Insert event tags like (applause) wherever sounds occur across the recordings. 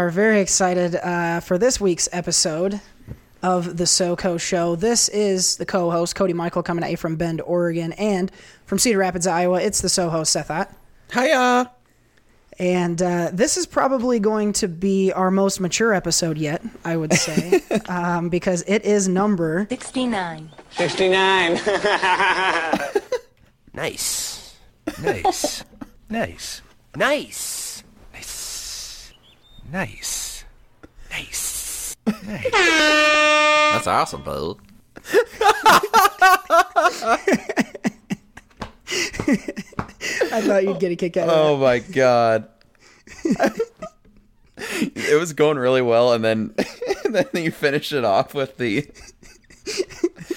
are very excited uh, for this week's episode of the SoCo Show. This is the co-host Cody Michael coming at you from Bend, Oregon, and from Cedar Rapids, Iowa. It's the so-host Seth Ott. Hiya. And uh, this is probably going to be our most mature episode yet, I would say, (laughs) um, because it is number 69. 69. (laughs) Nice. Nice. nice. Nice. Nice. Nice. Nice. Nice. That's awesome, bud. (laughs) I thought you'd get a kick out of Oh my god. it was going really well, and then (laughs) and then you finished it off with the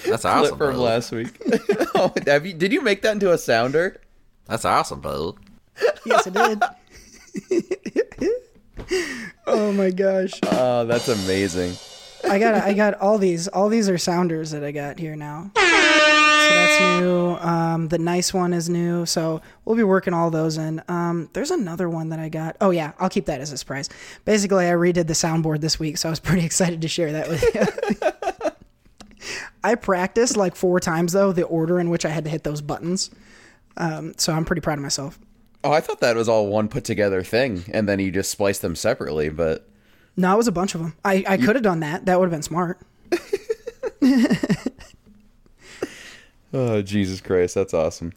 That's clip awesome, from bud. last week. (laughs) oh, have you? Did you make that into a sounder? That's awesome, bud. Yes, I did. (laughs) oh my gosh. Oh, that's amazing. I got I got all these. All these are sounders that I got here now. So that's new. Um, the nice one is new. So we'll be working all those in. Um, there's another one that I got. Oh yeah, I'll keep that as a surprise. Basically, I redid the soundboard this week, so I was (laughs) pretty excited to share that with you. (laughs) I practiced like four times though the order in which I had to hit those buttons. Um, so I'm pretty proud of myself. Oh, I thought that was all one put together thing, and then you just spliced them separately. But No, it was a bunch of them. I, I could have done that. That would have been smart. (laughs) oh, Jesus Christ, that's awesome.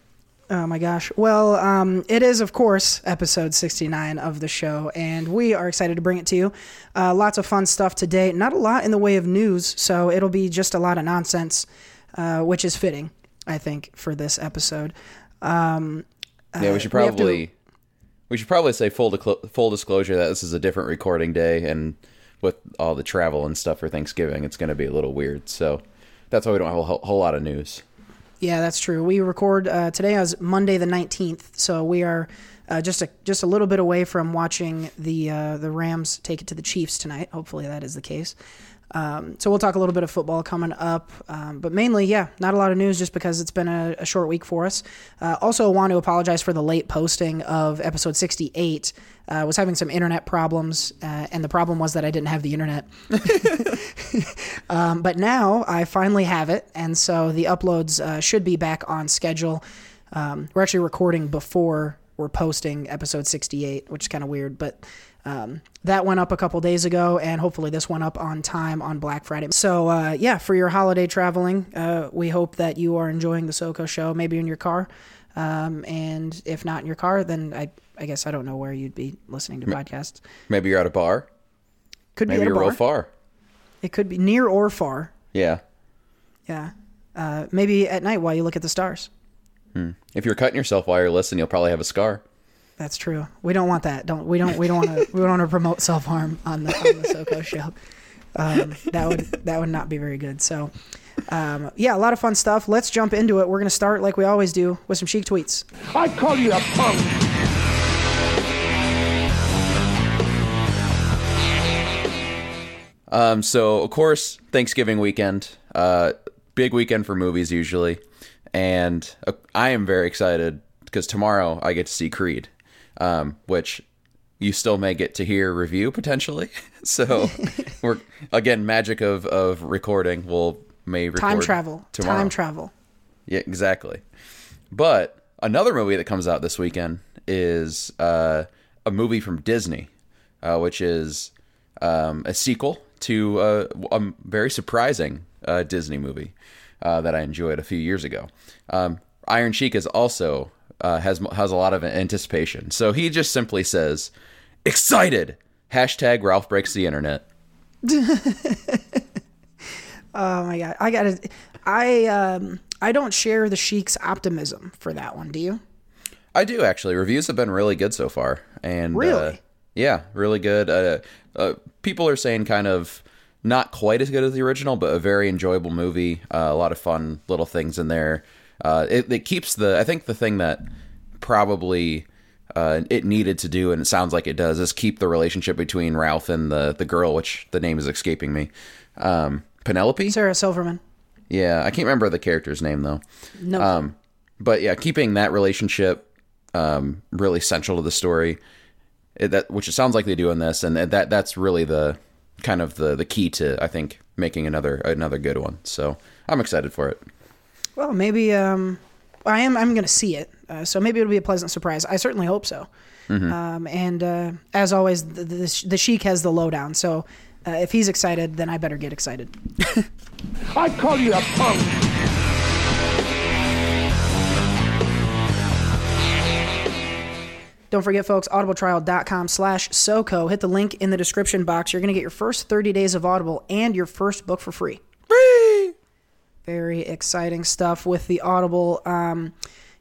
Oh my gosh. Well, um, it is, of course, episode 69 of the show, and we are excited to bring it to you. Uh, lots of fun stuff today. Not a lot in the way of news, so it'll be just a lot of nonsense, uh, which is fitting, I think, for this episode. Um, Yeah, we should we to- probably we should probably say full full disclosure that this is a different recording day, and with all the travel and stuff for Thanksgiving, it's going to be a little weird. So that's why we don't have a whole, whole lot of news. Yeah, that's true. We record uh, today as Monday the nineteenth, so we are uh, just a just a little bit away from watching the uh, the Rams take it to the Chiefs tonight. Hopefully, that is the case. Um, so we'll talk a little bit of football coming up, um, but mainly, yeah, not a lot of news just because it's been a, a short week for us. Uh, also, I want to apologize for the late posting of episode sixty-eight. Uh, was having some internet problems, uh, and the problem was that I didn't have the internet. (laughs) Um, but now I finally have it, and so the uploads uh, should be back on schedule. Um, we're actually recording before we're posting episode 68, which is kind of weird, but um, that went up a couple days ago, and hopefully this went up on time on Black Friday. So uh, yeah, for your holiday traveling, uh, we hope that you are enjoying the SoCo show, maybe in your car, um, and if not in your car, then I, I guess I don't know where you'd be listening to podcasts. Maybe you're at a bar. Could be at a bar. real far. It could be near or far. Yeah. Yeah. Uh, maybe at night while you look at the stars. If you're cutting yourself while you're listening, you'll probably have a scar. That's true. We don't want that. Don't we? Don't we? Don't want to. (laughs) We don't want to promote self harm on the on the SoCo show. Um, that would that would not be very good. So, um, yeah, a lot of fun stuff. Let's jump into it. We're gonna start like we always do with some Sheik tweets. I call you a punk. Um, so of course, Thanksgiving weekend, uh, big weekend for movies usually, and uh, I am very excited because tomorrow I get to see Creed, um, which you still may get to hear review potentially. (laughs) So (laughs) we're again magic of of recording. We'll may record Time travel. tomorrow. Time travel. Yeah, exactly. But another movie that comes out this weekend is uh, a movie from Disney, uh, which is um, a sequel to uh, a very surprising uh, Disney movie uh, that I enjoyed a few years ago. Um, Iron Sheik is also uh, has has a lot of anticipation. So he just simply says, "Excited!" Hashtag Ralph breaks the internet. (laughs) Oh my god, I gotta. I um I don't share the Sheik's optimism for that one. Do you? I do actually. Reviews have been really good so far, and uh, Really? yeah, really good. Uh, uh, people are saying kind of not quite as good as the original, but a very enjoyable movie. Uh, a lot of fun little things in there. Uh, it, it keeps the. I think the thing that probably uh, it needed to do, and it sounds like it does, is keep the relationship between Ralph and the the girl, which the name is escaping me. Um, Penelope. Sarah Silverman. Yeah, I can't remember the character's name though. No. Um, but yeah, keeping that relationship um, really central to the story. it, that which it sounds like they do in this, and that that's really the kind of the the key to I think making another another good one. So I'm excited for it. Well, maybe um, I am. I'm going to see it, uh, so maybe it'll be a pleasant surprise. I certainly hope so. Um, and uh, as always, the, the, the Sheik has the lowdown. So uh, if he's excited, then I better get excited. (laughs) I call you a punk. Don't forget, folks, audibletrial.com slash SoCo. Hit the link in the description box. You're going to get your first 30 days of Audible and your first book for free. Free. Very exciting stuff with the Audible. Um,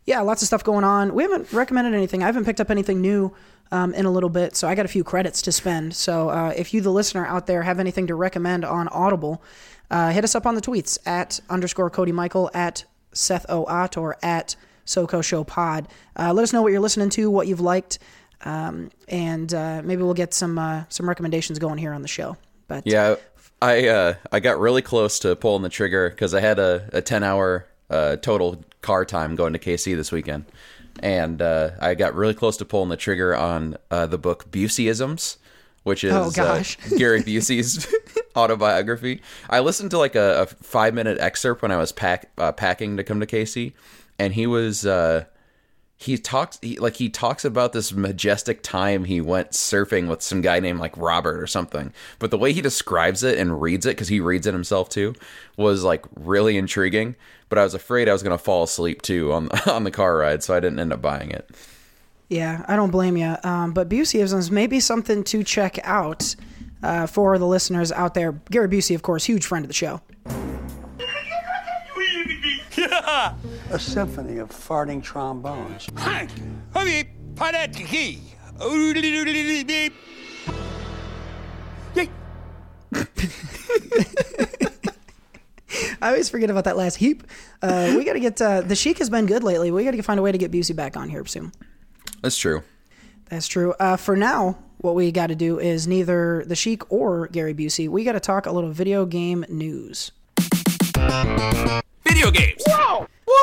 yeah, lots of stuff going on. We haven't recommended anything. I haven't picked up anything new um, in a little bit, so I got a few credits to spend. So uh, if you, the listener out there, have anything to recommend on Audible, uh, hit us up on the tweets at underscore Cody Michael, at Seth O'Ott, or at SoCo Show Pod. Uh, let us know what you're listening to, what you've liked, um, and uh, maybe we'll get some uh, some recommendations going here on the show. But Yeah, I uh, I got really close to pulling the trigger because I had a, a ten hour uh, total car time going to KC this weekend, and uh, I got really close to pulling the trigger on uh, the book Buseyisms, which is Oh, gosh. (laughs) Gary Busey's (laughs) autobiography. I listened to like a, a five minute excerpt when I was pack uh, packing to come to KC, and he was. He talks he, like he talks about this majestic time he went surfing with some guy named like Robert or something. But the way he describes it and reads it because he reads it himself too was like really intriguing. But I was afraid I was gonna fall asleep too on (laughs) on the car ride, so I didn't end up buying it. Yeah, I don't blame you. Um, but Buseyisms may be something to check out uh, for the listeners out there. Gary Busey, of course, huge friend of the show. (laughs) (laughs) A symphony of farting trombones. Hank, hurry, padatki. Yay. I always forget about that last heap. Uh, we got to get uh, the Sheik has been good lately. We got to find a way to get Busey back on here soon. That's true. That's true. Uh, for now, what we got to do is neither the Sheik or Gary Busey. We got to talk a little video game news. Video games.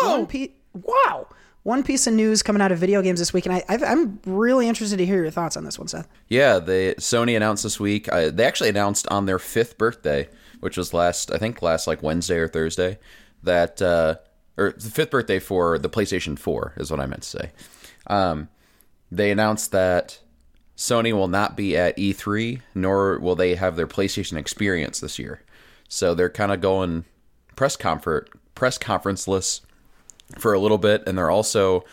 One pe- wow. One piece of news coming out of video games this week, and I, I've, I'm really interested to hear your thoughts on this one, Seth. Yeah, they Sony announced this week. Uh, they actually announced on their fifth birthday, which was last I think last like Wednesday or Thursday, that uh, or the fifth birthday for the PlayStation Four is what I meant to say. Um, they announced that Sony will not be at E3, nor will they have their PlayStation Experience this year. So they're kind of going press comfort press conferenceless for a little bit, and they're also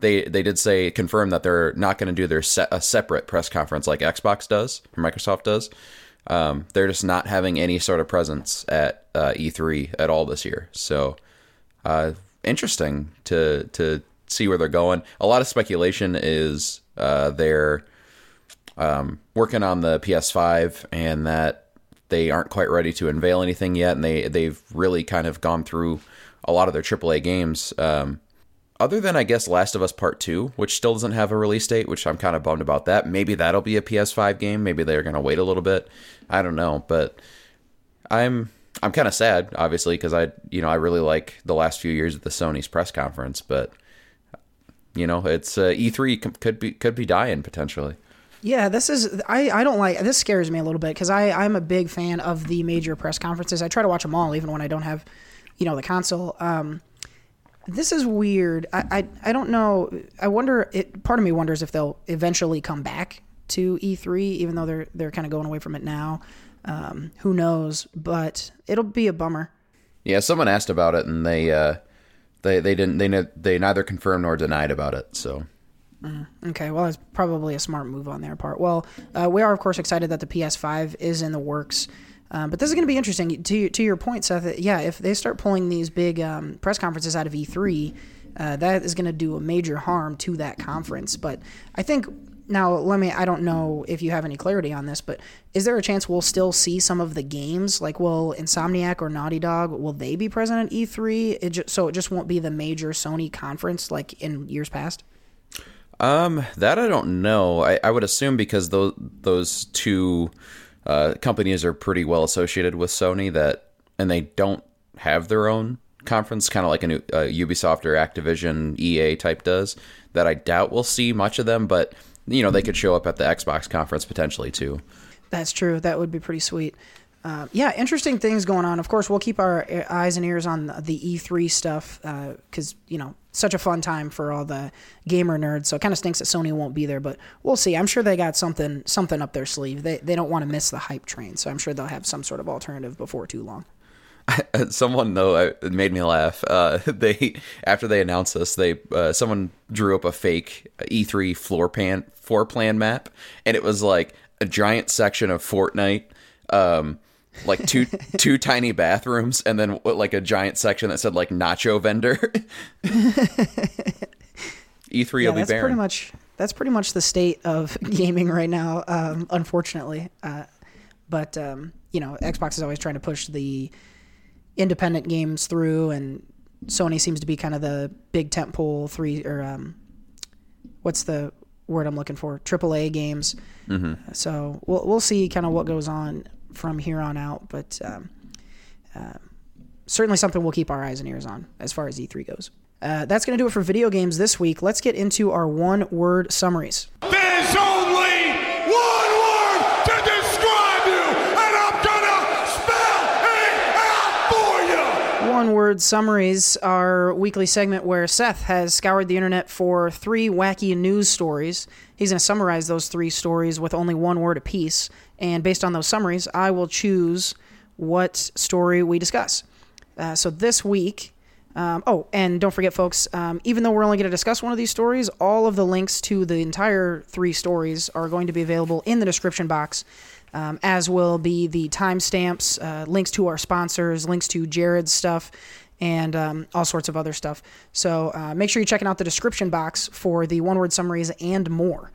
they they did say confirm that they're not going to do their se- a separate press conference like Xbox does or Microsoft does. Um, they're just not having any sort of presence at uh, E3 at all this year. So uh, interesting to to see where they're going. A lot of speculation is uh, they're um, working on the PS5 and that they aren't quite ready to unveil anything yet, and they they've really kind of gone through a lot of their AAA games. Um, other than I guess Last of Us Part Two, which still doesn't have a release date, which I'm kind of bummed about that. Maybe that'll be a PS5 game. Maybe they're gonna wait a little bit. I don't know, but I'm I'm kind of sad, obviously, because I you know I really like the last few years of the Sony's press conference, but you know it's uh, E3 could be could be dying potentially. Yeah, this is I, I don't like this scares me a little bit because I I'm a big fan of the major press conferences. I try to watch them all even when I don't have, you know, the console. Um, this is weird. I, I I don't know. I wonder. It part of me wonders if they'll eventually come back to E3, even though they're they're kind of going away from it now. Um, who knows? But it'll be a bummer. Yeah, someone asked about it, and they uh, they they didn't they ne- they neither confirmed nor denied about it. So Okay, well, it's probably a smart move on their part. Well, uh, we are, of course, excited that the PS5 is in the works. Um, but this is going to be interesting. To, to your point, Seth, yeah, if they start pulling these big um, press conferences out of E3, uh, that is going to do a major harm to that conference. But I think now, let me, I don't know if you have any clarity on this, but is there a chance we'll still see some of the games? Like, will Insomniac or Naughty Dog, will they be present at E3? It ju- so it just won't be the major Sony conference like in years past? Um, that I don't know. I, I would assume because those those two uh, companies are pretty well associated with Sony that, and they don't have their own conference, kind of like a uh, Ubisoft or Activision, EA type does. That I doubt we'll see much of them. But you know they could show up at the Xbox conference potentially too. That's true. That would be pretty sweet. Uh, yeah, interesting things going on. Of course, we'll keep our uh, eyes and ears on the E3 stuff because you know such a fun time for all the gamer nerds. So it kind of stinks that Sony won't be there, but we'll see. I'm sure they got something something up their sleeve. They they don't want to miss the hype train, so I'm sure they'll have some sort of alternative before too long. (laughs) someone though uh, made me laugh. Uh, (laughs) they after they announced this, they uh, someone drew up a fake E3 floor plan floor plan map, and it was like a giant section of Fortnite, um, like two (laughs) two tiny bathrooms, and then like a giant section that said like nacho vendor. (laughs) E3 will Yeah, be that's barren. pretty much that's pretty much the state of (laughs) gaming right now. Um, unfortunately, uh, but um, you know, Xbox is always trying to push the independent games through, and Sony seems to be kind of the big tentpole three or um, what's the word I'm looking for? AAA games. Mm-hmm. So we'll we'll see kind of what goes on from here on out, but um, uh, certainly something we'll keep our eyes and ears on as far as E3 goes. Uh, that's going to do it for video games this week. Let's get into our one word summaries. There's only one word to describe you, and I'm gonna spell it out for you. One word summaries, our weekly segment where Seth has scoured the internet for three wacky news stories. He's going to summarize those three stories with only one word apiece. And based on those summaries, I will choose what story we discuss. Uh, so this week, um, oh, and don't forget, folks, um, even though we're only going to discuss one of these stories, all of the links to the entire three stories are going to be available in the description box, um, as will be the timestamps, uh, links to our sponsors, links to Jared's stuff, and um, all sorts of other stuff. So uh, make sure you're checking out the description box for the one word summaries and more.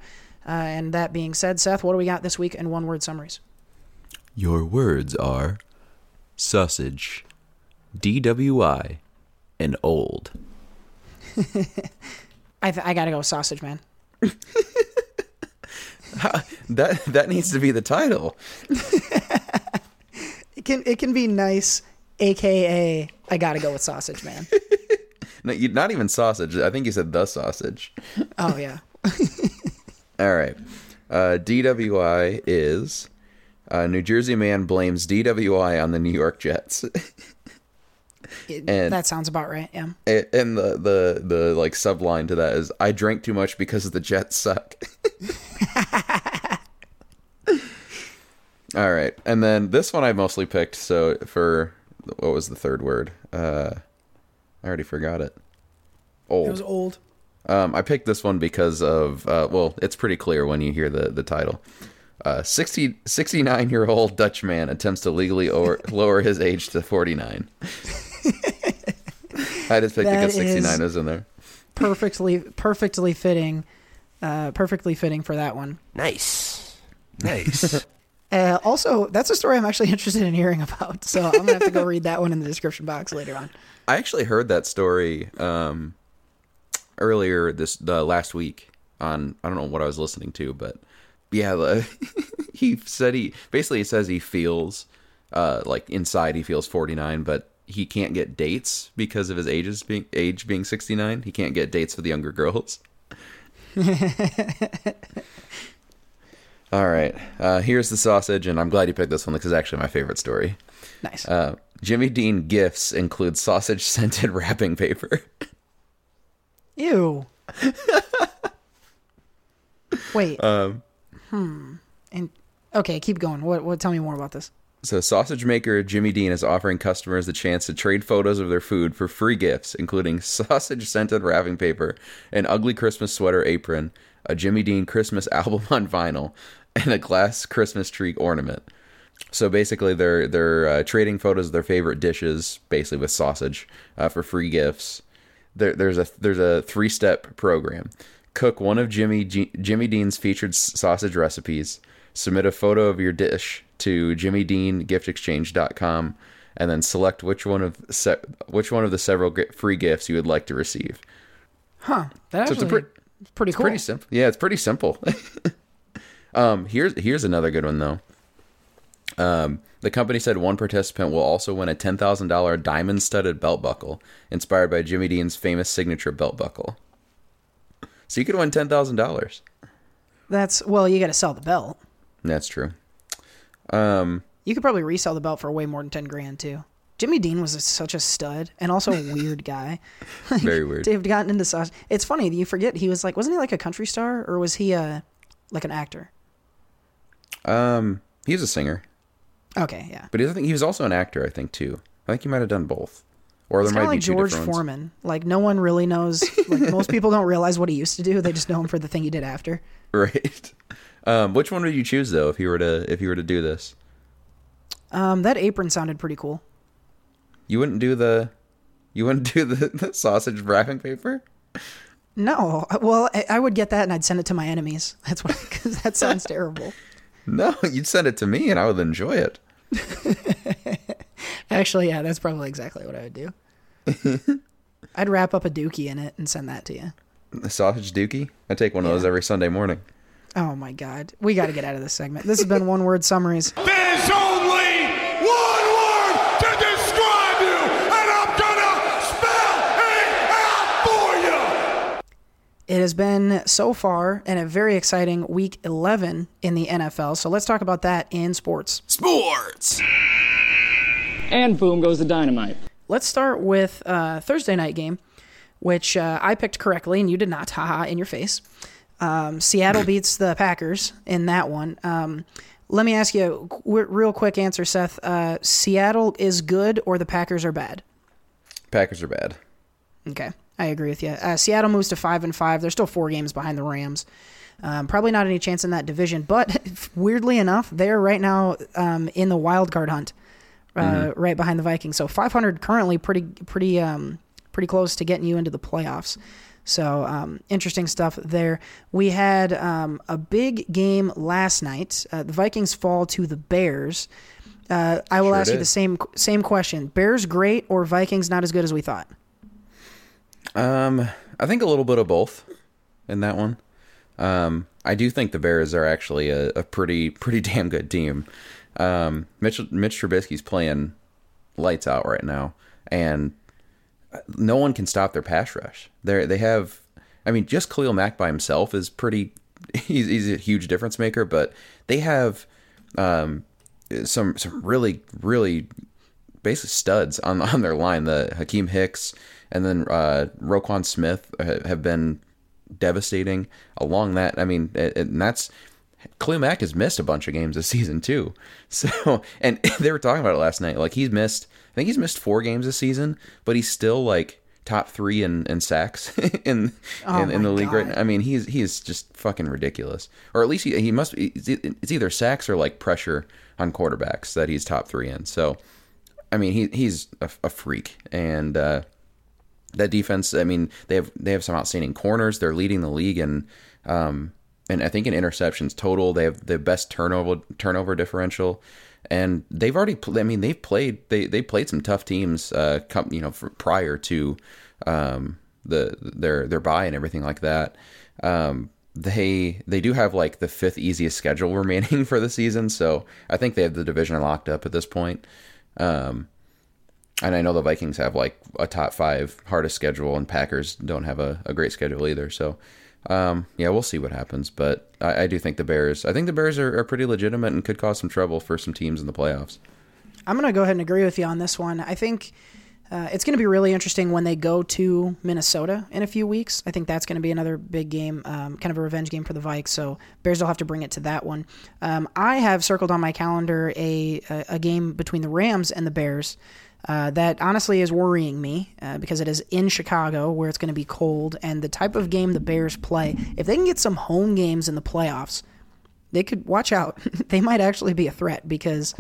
Uh, and that being said, Seth, what do we got this week in one word summaries? Your words are sausage, DWI, and old. (laughs) I, th- I got to go with sausage, man. (laughs) That that needs to be the title. (laughs) It can it can be nice, aka I got to go with sausage, man. No, you, not even sausage. I think you said the sausage. oh yeah. All right. Uh, DWI is uh, New Jersey man blames DWI on the New York Jets, (laughs) It- And- that sounds about right. Yeah. and and the the the like subline to that is I drank too much because the Jets suck. (laughs) All right, and then this one I mostly picked. So for what was the third word? Uh, I already forgot it. Old. It was old. Um, I picked this one because of uh, well, it's pretty clear when you hear the the title. Uh, 60, 69 year old Dutch man attempts to legally or, (laughs) lower his age to 49. (laughs) I just picked That because 69 is- is in there. Perfectly perfectly fitting. Uh, perfectly fitting for that one. Nice. (laughs) Nice. Uh, also, that's a story I'm actually interested in hearing about. So I'm gonna have to go read that one in the description box later on. I actually heard that story um, earlier this the last week on I don't know what I was listening to, but yeah, the, (laughs) he said he basically he says he feels uh, like inside he feels 49, but he can't get dates because of his ages being age being 69. He can't get dates with the younger girls. All right, uh, here's the sausage, and I'm glad you picked this one because it's actually my favorite story. Nice. Uh, Jimmy Dean gifts include sausage scented (laughs) wrapping paper. Ew. (laughs) Wait. Um, hmm. And okay, keep going. What? What? Tell me more about this. So, sausage maker Jimmy Dean is offering customers the chance to trade photos of their food for free gifts, including (laughs) sausage scented wrapping paper, an ugly Christmas sweater apron, a Jimmy Dean Christmas (laughs) album on vinyl, and a glass Christmas tree ornament. So basically, they're they're uh, trading photos of their favorite dishes, basically with sausage, uh, for free gifts. There, there's a there's a three step program. Cook one of Jimmy G- Jimmy Dean's featured sausage recipes. Submit a photo of your dish to jimmydeangiftexchange.com and then select which one of se- which one of the several free gifts you would like to receive. Huh. That So it's actually pre- it's pretty cool. Pretty simple. Yeah, it's pretty simple. (laughs) um, here's here's another good one though. Um, the company said one participant will also win a ten thousand dollar diamond studded belt buckle inspired by Jimmy Dean's famous signature belt buckle. So you could win ten thousand dollars. That's well, you got to sell the belt. That's true. Um, You could probably resell the belt for way more than ten grand too. Jimmy Dean was such a stud and also a weird guy. (laughs) very weird. They've gotten into sauce. It's funny you forget he was like, wasn't he like a country star or was he a like an actor? Um, he's a singer, Okay, yeah. but I think he was also an actor. I think too. I think he might have done both, or It's there might be like two George. Foreman. Like no one really knows. Like (laughs) most people don't realize what he used to do. They just know him for the thing he did after. Right. Um, which one would you choose though if you were to if you were to do this? Um, that apron sounded pretty cool. You wouldn't do the, you wouldn't do the, the sausage wrapping paper. No, well, I, I would get that and I'd send it to my enemies. That's what because that sounds (laughs) terrible. No, (laughs) you'd send it to me and I would enjoy it. (laughs) Actually, yeah, that's probably exactly what I would do. (laughs) I'd wrap up a dookie in it and send that to you. The sausage dookie. I take one of those every Sunday morning. Oh my god, we got to get out of this segment. This has been one word summaries. There's only one word to describe you, and I'm gonna spell it out for you. It has been so far and a very exciting week 11 in the NFL. So let's talk about that in sports. Sports. And boom goes the dynamite. Let's start with uh, Thursday night game, which uh, I picked correctly and you did not. Haha, in your face. Um, Seattle (clears throat) beats the Packers in that one. Um, let me ask you a real quick answer, Seth. Uh, Seattle is good or the Packers are bad? Packers are bad. Okay, I agree with you. Uh, Seattle moves to five and five. They're still four games behind the Rams. Um, probably not any chance in that division, but (laughs) weirdly enough, they are right now um, in the wild card hunt, uh, right behind the Vikings. So 500 currently pretty pretty um, pretty close to getting you into the playoffs. So um, interesting stuff there. We had um, a big game last night. Uh, the Vikings fall to the Bears. Uh, I will Sure ask you the same same question: Bears great or Vikings not as good as we thought? Um, I think a little bit of both in that one. Um, I do think the Bears are actually a, a pretty pretty (laughs) damn good team. Um, Mitch Mitch Trubisky's playing lights out right now, and no one can stop their pass rush. They they have, I mean, just Khalil Mack by himself is pretty. (laughs) He's, he's a huge difference maker, but they have um, some some really really basically studs on (laughs) on their line. The Akiem Hicks and then uh, Roquan Smith have been devastating along that. I mean, and that's Khalil Mack has missed a bunch of games this season too. (laughs) So, and (laughs) they were talking about it last night. Like he's missed, I think he's missed four games this season, but he's still like top three in, in sacks (laughs) in in, in the league right now. I mean, he's he's just fucking ridiculous. Or at least he he must. be It's either sacks or like pressure on quarterbacks that he's top three in. So, I mean, he he's a, a freak and. uh that defense. I mean, they have they have some outstanding corners. They're leading the league in, um, and I think in interceptions total. They have the best turnover turnover differential, and they've already. I mean, they've played they they played some tough teams. Uh, come you know for, prior to, um, the their their buy and everything like that. Um, they they do have like the fifth easiest schedule (laughs) remaining for the season, so I think they have the division locked up at this point. Um, and I know the Vikings have like a top five hardest schedule, and Packers don't have a, a great schedule either. So, um, yeah, we'll see what happens. But I, I do think the Bears, I think the Bears are, are pretty legitimate and could cause some trouble for some teams in the playoffs. I'm going to go ahead and agree with you on this one. I think uh, it's going to be really interesting when they go to Minnesota in a few weeks. I think that's going to be another big game, um, kind of a revenge game for the Vikes. So Bears will have to bring it to that one. Um, I have circled on my calendar a, a, a game between the Rams and the Bears. Uh, that honestly is worrying me uh, because it is in Chicago where it's going to be cold and the type of game the Bears play. If they can get some home games in the playoffs, they could watch out. (laughs) they might actually be a threat because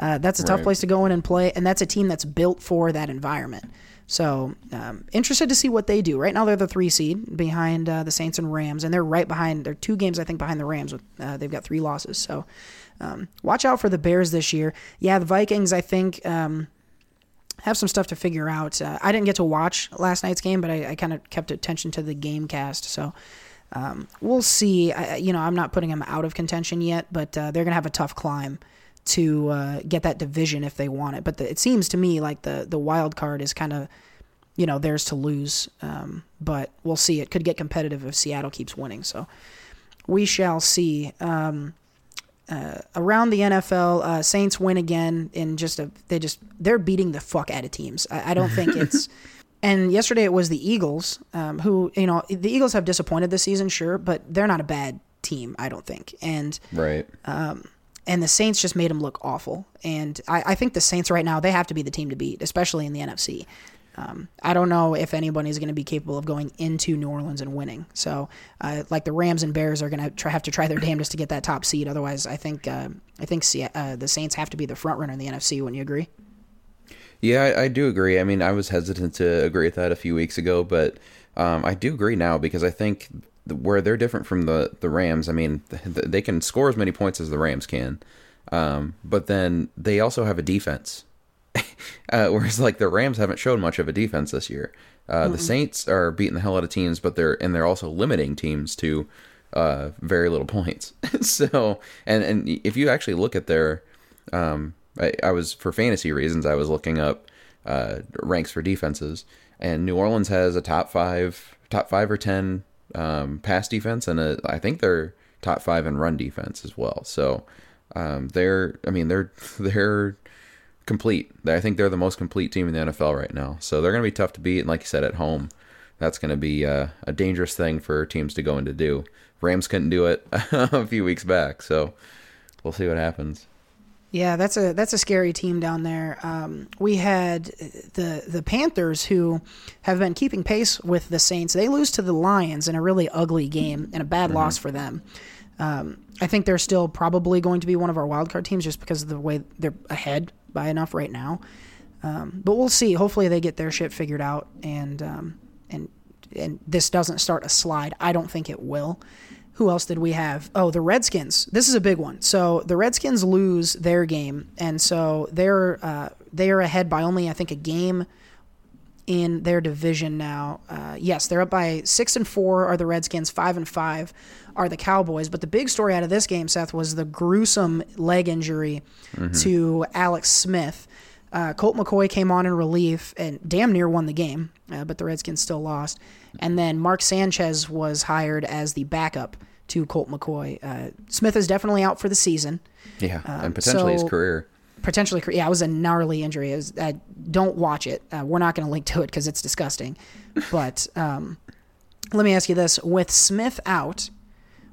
uh, that's a tough Right. place to go in and play, and that's a team that's built for that environment. So, um, interested to see what they do. Right now, they're the three seed behind uh, the Saints and Rams, and they're right behind. They're two games, I think, behind the Rams. With uh, they've got three losses. So, um, watch out for the Bears this year. Yeah, the Vikings, I think. Um, have some stuff to figure out. Uh, I didn't get to watch last night's game, but I, I kind of kept attention to the game cast. So um, we'll see. I, you know, I'm not putting them out of contention yet, but uh, they're gonna have a tough climb to uh, get that division if they want it. But the, it seems to me like the the wild card is kind of you know theirs to lose. Um, but we'll see. It could get competitive if Seattle keeps winning. So. we shall see. Um, uh, around the NFL, uh, Saints win again in just a they just they're beating the fuck out of teams. I, I don't think it's. (laughs) and yesterday it was the Eagles, um, who you know the Eagles have disappointed this season, sure, but they're not a bad team, I don't think. And Right. and the Saints just made them look awful. And I, I think the Saints right now they have to be the team to beat, especially in the NFC. Um, I don't know if anybody's going to be capable of going into New Orleans and winning. So, uh, like the Rams and Bears are going to have to try their damnedest to get that top seed. Otherwise, I think uh, I think uh, the Saints have to be the front runner in the NFC. Wouldn't you agree? Yeah, I, I do agree. I mean, I was hesitant to agree with that a few weeks ago, but um, I do agree now because I think th- where they're different from the, the Rams, I mean, th- they can score as many points as the Rams can, um, but then they also have a defense. (laughs) uh, whereas, like, the Rams haven't shown much of a defense this year. Uh, The Saints are beating the hell out of teams, but they're and they're also limiting teams to uh, very little (laughs) points. (laughs) so, and and if you actually look at their um, I, I was for fantasy reasons. I was looking up uh, ranks for defenses, and New Orleans has a top five, top five or ten um, pass defense, and a, I think they're top five in run defense as well. So um, they're, I mean, they're they're complete. I think they're the most complete team in the NFL right now. So they're going to be tough to beat, and like you said, at home, that's going to be uh, a dangerous thing for teams to go in to do. Rams couldn't do it (laughs) a few weeks back, so we'll see what happens. Yeah, that's a that's a scary team down there. Um, we had the the Panthers who have been keeping pace with the Saints. They lose to the Lions in a really ugly game and a bad loss for them. Um, I think they're still probably going to be one of our wildcard teams just because of the way they're ahead by enough right now. Um, but we'll see. Hopefully they get their shit figured out and um, and and this doesn't start a slide. I don't think it will. Who else did we have? Oh, the Redskins. This is a big one. So the Redskins lose their game, and so they're uh, they are ahead by only I think a game in their division now. Uh, yes, they're up by six and four are the Redskins, five and five are the Cowboys. But the big story out of this game, Seth, was the gruesome leg injury to Alex Smith. Uh, Colt McCoy came on in relief and damn near won the game, uh, but the Redskins still lost. And then Mark Sanchez was hired as the backup to Colt McCoy. Uh, Smith is definitely out for the season Yeah, and potentially so- his career. Potentially yeah it was a gnarly injury. It was, uh, don't watch it. Uh, we're not going to link to it because it's disgusting. But um, let me ask you this. With smith out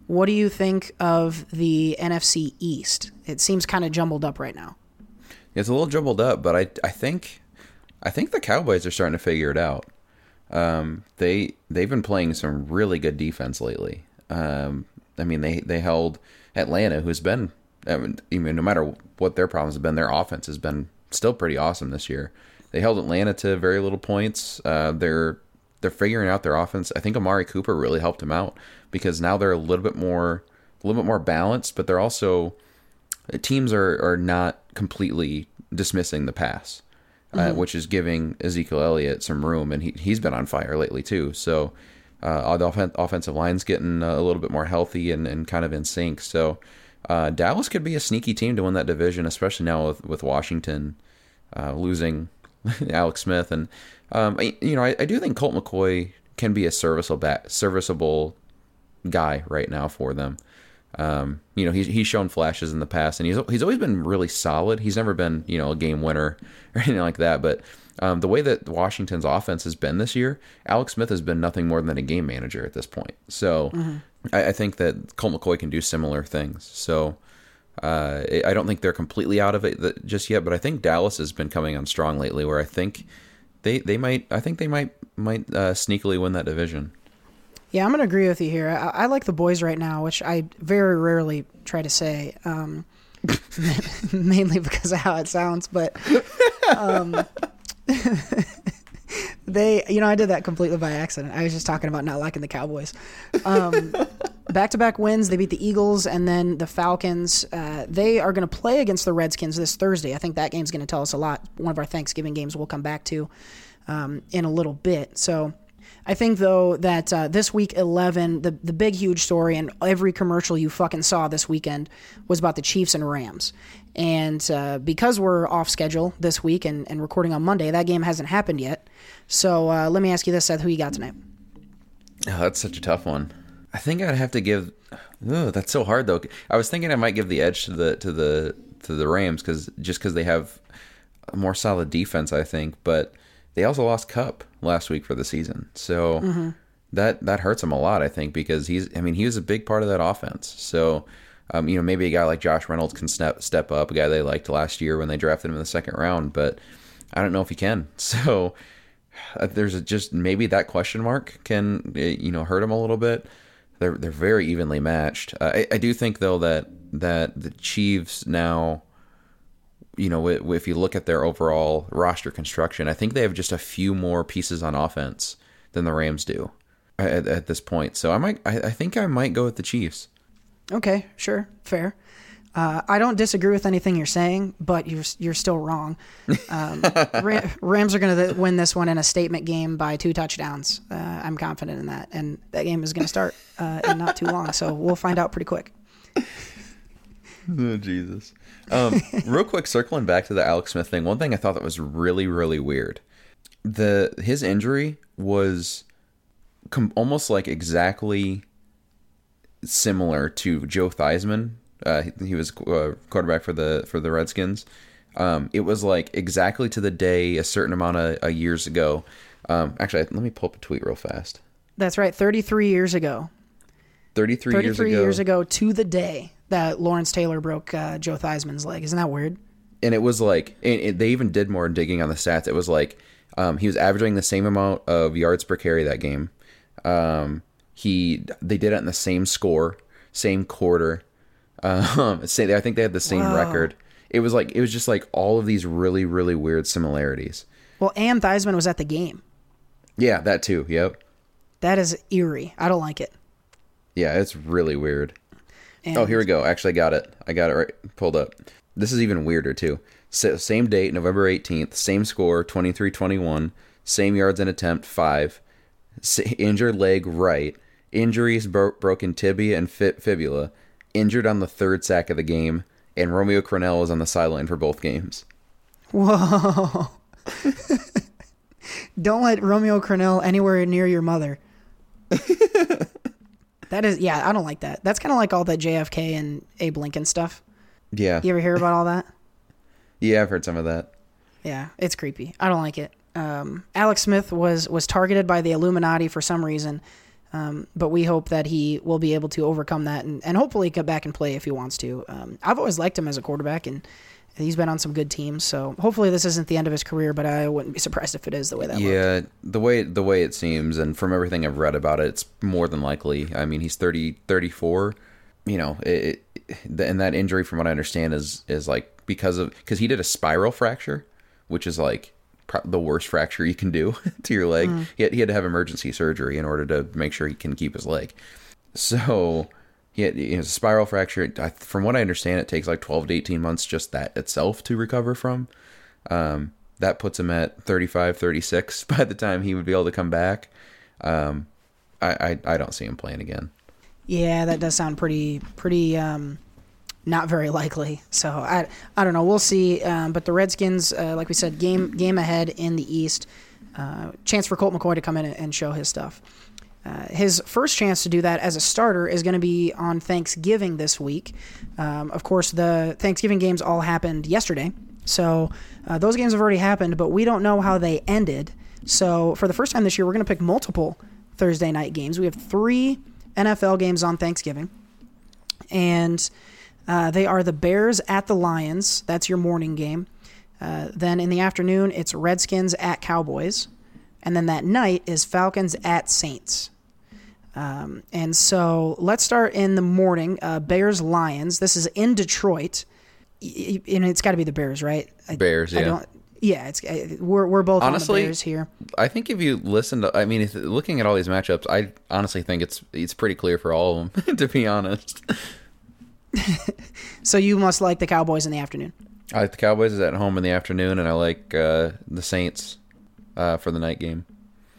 what do you think of the nfc east? It seems kind of jumbled up right now. It's a little jumbled up, but I I think I think the Cowboys are starting to figure it out. Um, they they've been playing some really good defense lately. Um, I mean they they held Atlanta, who's been I mean, even no matter what their problems have been, their offense has been still pretty awesome this year. They held Atlanta to very little points. Uh, they're they're figuring out their offense. I think Amari Cooper really helped them out because now they're a little bit more a little bit more balanced, but they're also teams are, are not completely dismissing the pass, uh, which is giving Ezekiel Elliott some room, and he, he's been on fire lately too. So uh, the offen- offensive line's getting a little bit more healthy and, and kind of in sync. So uh, Dallas could be a sneaky team to win that division, especially now with, with Washington uh, losing (laughs) Alex Smith. And, um, I, you know, I, I do think Colt McCoy can be a serviceable, bat, serviceable guy right now for them. Um, you know, he's he's shown flashes in the past, and he's he's always been really solid. He's never been you know a game winner (laughs) or anything like that. But um, the way that Washington's offense has been this year, Alex Smith has been nothing more than a game manager at this point. So I, I think that Colt McCoy can do similar things. So uh, I don't think they're completely out of it just yet, but I think Dallas has been coming on strong lately. Where I think they they might I think they might might uh, sneakily win that division. Yeah, I'm to agree with you here. I, I like the boys right now, which I very rarely try to say, um, (laughs) mainly because of how it sounds. But um, (laughs) they, you know, I did that completely by accident. I was just talking about not liking the Cowboys. Um, (laughs) back-to-back wins. They beat the Eagles and then the Falcons. Uh, they are going to play against the Redskins this Thursday. I think that game's going to tell us a lot. One of our Thanksgiving games we'll come back to um, in a little bit. So. I think though that uh, this week 11, the the big huge story and every commercial you fucking saw this weekend was about the Chiefs and Rams. And uh, because we're off schedule this week and, and recording on Monday, that game hasn't happened yet. So uh, let me ask you this, Seth, who you got tonight? Oh, that's such a tough one. I think I'd have to give. Oh, that's so hard though. I was thinking I might give the edge to the to the to the Rams because just because they have a more solid defense, I think. But they also lost Kupp last week for the season, so that that hurts him a lot. I think because he's. I mean, he was a big part of that offense. So. Um, you know, maybe a guy like Josh Reynolds can step step up, a guy they liked last year when they drafted him in the second round, but I don't know if he can. (laughs) So uh, there's a, just maybe that question mark can uh, you know hurt him a little bit. They're they're very evenly matched. Uh, I, I do think though that that the Chiefs now, you know, if you look at their overall roster construction, I think they have just a few more pieces on offense than the Rams do at, at this point. So I might I, I think I might go with the Chiefs. Okay, sure, fair. Uh, I don't disagree with anything you're saying, but you're you're still wrong. Um, (laughs) Ra- Rams are going to win this one in a statement game by two touchdowns. Uh, I'm confident in that, and that game is going to start uh, in not too long, so we'll find out pretty quick. (laughs) Oh Jesus! Um, (laughs) real quick, circling back to the Alex Smith thing. One thing I thought that was really, really weird. The his injury was com- almost like exactly similar to Joe Theismann. Uh, he, he was uh, quarterback for the for the Redskins. Um, it was like exactly to the day a certain amount of uh, years ago. Um, actually, let me pull up a tweet real fast. That's right. 33 years ago. 33, 33 years ago. years ago to the day that Lawrence Taylor broke uh, Joe Theismann's leg. Isn't that weird? and it was like it, they even did more digging on the stats. It was like um, he was averaging the same amount of yards per carry that game. Um, he they did it in the same score, same quarter. Um, (laughs) say I think they had the same record. It was like it was just like all of these really really weird similarities. Well, and Theismann was at the game. Yeah, that too. Yep. That is eerie. I don't like it. Yeah, it's really weird. And Oh, here we go. Actually, I got it. I got it right pulled up. This is even weirder too. Sa- same date, November 18th, same score, 23-21, same yards and attempt, 5. S- injured leg right, injuries bro- broken tibia and fi- fibula, injured on the third sack of the game, and Romeo Crennel was on the sideline for both games. Whoa. (laughs) Don't let Romeo Crennel anywhere near your mother. (laughs) that is, yeah, I don't like that. That's kind of like all that JFK and Abe Lincoln stuff. Yeah. You ever hear about all that? Yeah, I've heard some of that. Yeah, it's creepy. I don't like it. Um, Alex Smith was was targeted by the Illuminati for some reason, um, but we hope that he will be able to overcome that and, and hopefully get back and play if he wants to. Um, I've always liked him as a quarterback, and he's been on some good teams. So hopefully this isn't the end of his career, but I wouldn't be surprised if it is the way that looked. Yeah, the way the way it seems, and from everything I've read about it, it's more than likely. I mean, he's 30, 34. You know, it, it, and that injury, from what I understand, is is like because of because he did a spiral fracture, which is like the worst fracture you can do (laughs) to your leg. He, had, he had to have emergency surgery in order to make sure he can keep his leg. So he had you know, a spiral fracture. I- From what I understand, it takes like twelve to eighteen months just that itself to recover from. Um, that puts him at 35, 36 (laughs) by the time he would be able to come back. Um, I, I, I don't see him playing again. Yeah, that does sound pretty pretty um, not very likely. So I I don't know. We'll see. Um, but the Redskins, uh, like we said, game game ahead in the East. Uh, chance for Colt McCoy to come in and show his stuff. Uh, his first chance to do that as a starter is going to be on Thanksgiving this week. Um, of course, the Thanksgiving games all happened yesterday, so uh, those games have already happened, but we don't know how they ended. So for the first time this year, we're going to pick multiple Thursday night games. We have three NFL games on Thanksgiving, and uh, they are the Bears at the Lions. That's your morning game. Uh, then in the afternoon, it's Redskins at Cowboys. And then that night is Falcons at Saints. Um, and so let's start in the morning. Uh, Bears Lions. This is in Detroit. Y- And it's got to be the Bears, right? I- Bears, I yeah. don't, yeah, it's uh, we're we're both Honestly, on the Bears here. I think if you listen to, I mean, if, looking at all these matchups, I honestly think it's it's pretty clear for all of them. (laughs) to be honest, (laughs) So you must like the Cowboys in the afternoon. I like the Cowboys at home in the afternoon, and I like uh, the Saints uh, for the night game.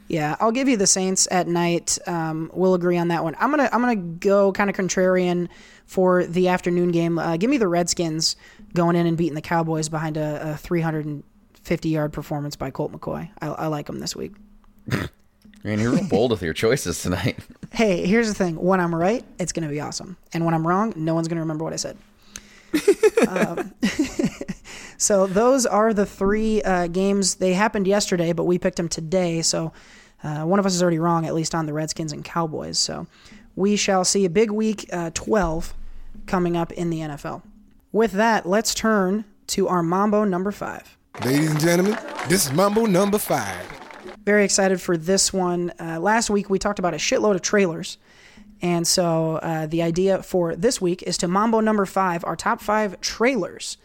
Yeah, I'll give you the Saints at night. Um, we'll agree on that one. I'm gonna I'm gonna go kind of contrarian for the afternoon game. Uh, give me the Redskins going in and beating the Cowboys behind a, a 350 yard performance by Colt McCoy. I, I like them this week. (laughs) Man, you're real bold with your choices tonight. (laughs) Hey, here's the thing: when I'm right, it's going to be awesome, and when I'm wrong, no one's going to remember what I said. um, (laughs) so those are the three uh, games. They happened yesterday, but we picked them today. So uh, one of us is already wrong, at least on the Redskins and Cowboys. So we shall see a big week uh, 12 coming up in the NFL. With that, let's turn to our Mambo number five. Ladies and gentlemen, this is Mambo number five. Very excited for this one. Uh, last week we talked about a shitload of trailers. And so uh, the idea for this week is to Mambo number five, our top five trailers.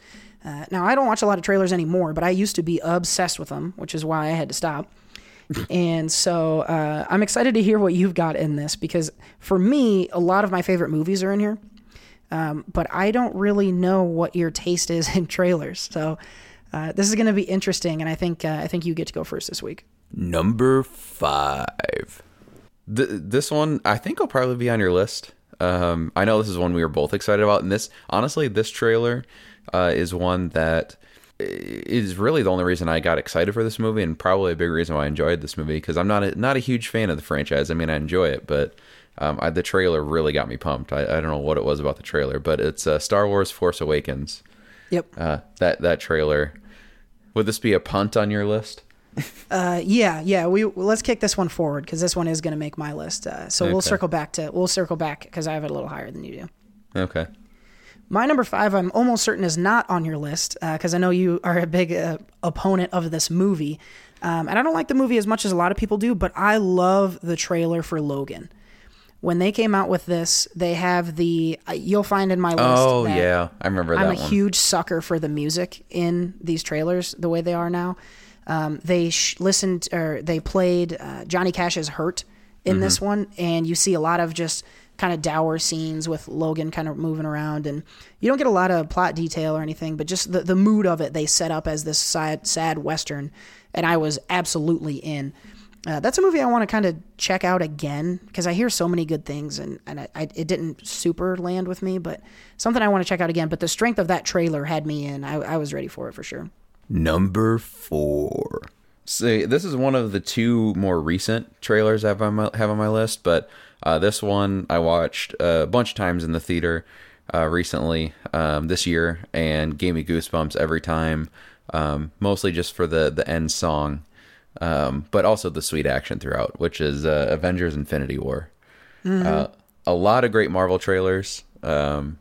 Uh, now, I don't watch a lot of trailers anymore, but I used to be obsessed with them, which is why I had to stop. (laughs) and so uh, I'm excited to hear what you've got in this because for me, a lot of my favorite movies are in here. Um, but I don't really know what your taste is (laughs) in trailers. So uh, this is going to be interesting, and I think uh, I think you get to go first this week. Number five. Th- this one, I think, will probably be on your list. Um, I know this is one we were both excited about, and this, honestly, this trailer uh, is one that is really the only reason I got excited for this movie, and probably a big reason why I enjoyed this movie. Because I'm not a, not a huge fan of the franchise. I mean, I enjoy it, but um, I, the trailer really got me pumped. I, I, don't know what it was about the trailer, but it's uh, Star Wars: Force Awakens. Yep. Uh, that that trailer. Would this be a punt on your list? Uh, yeah, yeah. We let's kick this one forward because this one is going to make my list. Uh, so we'll circle back to we'll circle back because I have it a little higher than you do. Okay. My number five, I'm almost certain is not on your list because I know you are a big uh, opponent of this movie, um, and I don't like the movie as much as a lot of people do. But I love the trailer for Logan. When they came out with this, they have the uh, you'll find in my list. Oh yeah, I remember that I'm a one. huge sucker for the music in these trailers, the way they are now. Um, they sh- listened or they played uh, Johnny Cash's "Hurt" in this Mm-hmm. one, and you see a lot of just kind of dour scenes with Logan kind of moving around, and you don't get a lot of plot detail or anything, but just the the mood of it they set up as this sad sad western, and I was absolutely in. Uh, that's a movie I want to kind of check out again because I hear so many good things, and, and I, I, it didn't super land with me, but something I want to check out again. But the strength of that trailer had me in. I, I was ready for it for sure. Number four. See, this is one of the two more recent trailers I have on my, have on my list, but uh, this one I watched a bunch of times in the theater uh, recently um, this year and gave me goosebumps every time. Um, mostly just for the the end song, um, but also the sweet action throughout, which is uh, Avengers: Infinity War. Uh, a lot of great Marvel trailers. Um,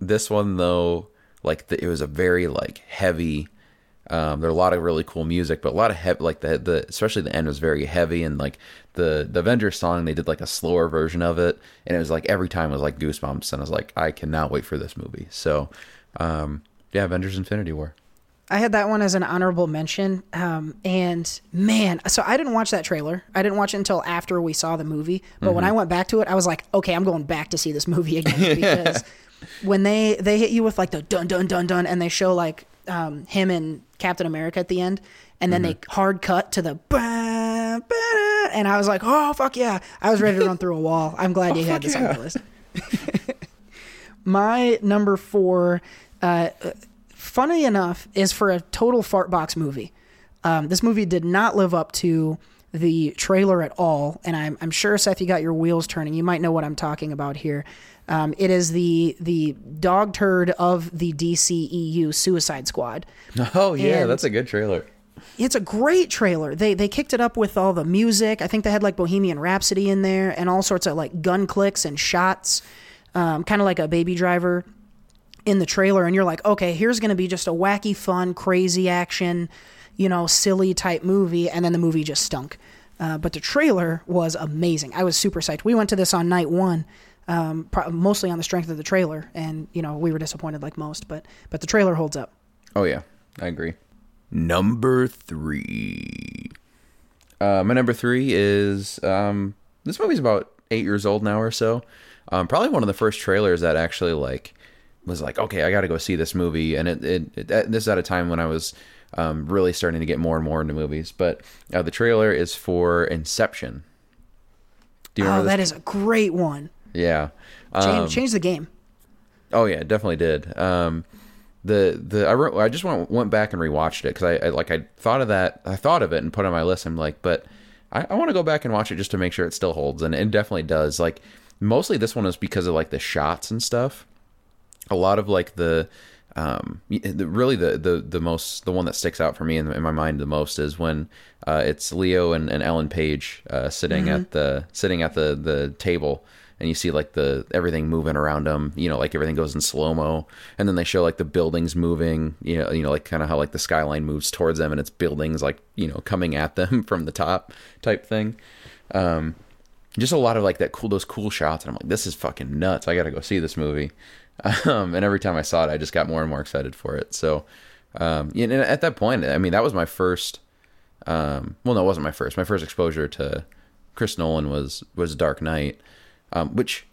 this one though like the, it was a very like heavy um there are a lot of really cool music but a lot of heavy like the the especially the end was very heavy and like the the avengers song they did like a slower version of it and it was like every time it was like goosebumps and i was like i cannot wait for this movie so um yeah avengers infinity war I had that one as an honorable mention. Um, and man, so I didn't watch that trailer. I didn't watch it until after we saw the movie. But when I went back to it, I was like, okay, I'm going back to see this movie again because (laughs) when they they hit you with like the dun dun dun dun, and they show like um, him and Captain America at the end, and then they hard cut to the. Bah, bah, and I was like, oh fuck yeah! I was ready to run through a wall. I'm glad (laughs) you had this on your list. My number four, uh, funny enough, is for a total fart box movie. Um, this movie did not live up to the trailer at all, and I'm, I'm sure Seth, you got your wheels turning. You might know what I'm talking about here. Um, it is the the dog turd of the DCEU Suicide Squad. (laughs) oh yeah And- that's a good trailer It's a great trailer. They they kicked it up with all the music. I think they had like Bohemian Rhapsody in there and all sorts of like gun clicks and shots, um, kind of like a Baby Driver in the trailer. And you're like, okay, here's going to be just a wacky, fun, crazy action, you know, silly type movie. And then the movie just stunk. Uh, but the trailer was amazing. I was super psyched. We went to this on night one, um, pro- mostly on the strength of the trailer, and you know we were disappointed like most. But but the trailer holds up. Oh yeah, I agree. Number three. Uh, my number three is um, this movie's about eight years old now or so. Um, probably one of the first trailers that actually like was like, okay, I got to go see this movie. And it, it, it this is at a time when I was um, really starting to get more and more into movies. But uh, the trailer is for Inception. Do you Oh, that this? is a great one. Yeah. Change, Um, change the game. Oh yeah, definitely did. Um, the the I wrote, I just went went back and rewatched it because I, I like I thought of that I thought of it and put it on my list. I'm like, but I, I want to go back and watch it just to make sure it still holds, and it definitely does. Like mostly this one is because of like the shots and stuff. A lot of like the um the, really the, the the most the one that sticks out for me in, in my mind the most is when uh it's leo and, and ellen page uh sitting at the sitting at the the table and you see like the everything moving around them you know like everything goes in slow mo and then they show like the buildings moving you know you know like kind of how like the skyline moves towards them and it's buildings like you know coming at them (laughs) from the top type thing. Um just a lot of like that cool those cool shots. And i'm like this is fucking nuts. I gotta go see this movie. (laughs) Um, and every time i saw it i just got more and more excited for it. So um know, at that point i mean that was my first um well no it wasn't my first. My first exposure to chris nolan was was dark knight um which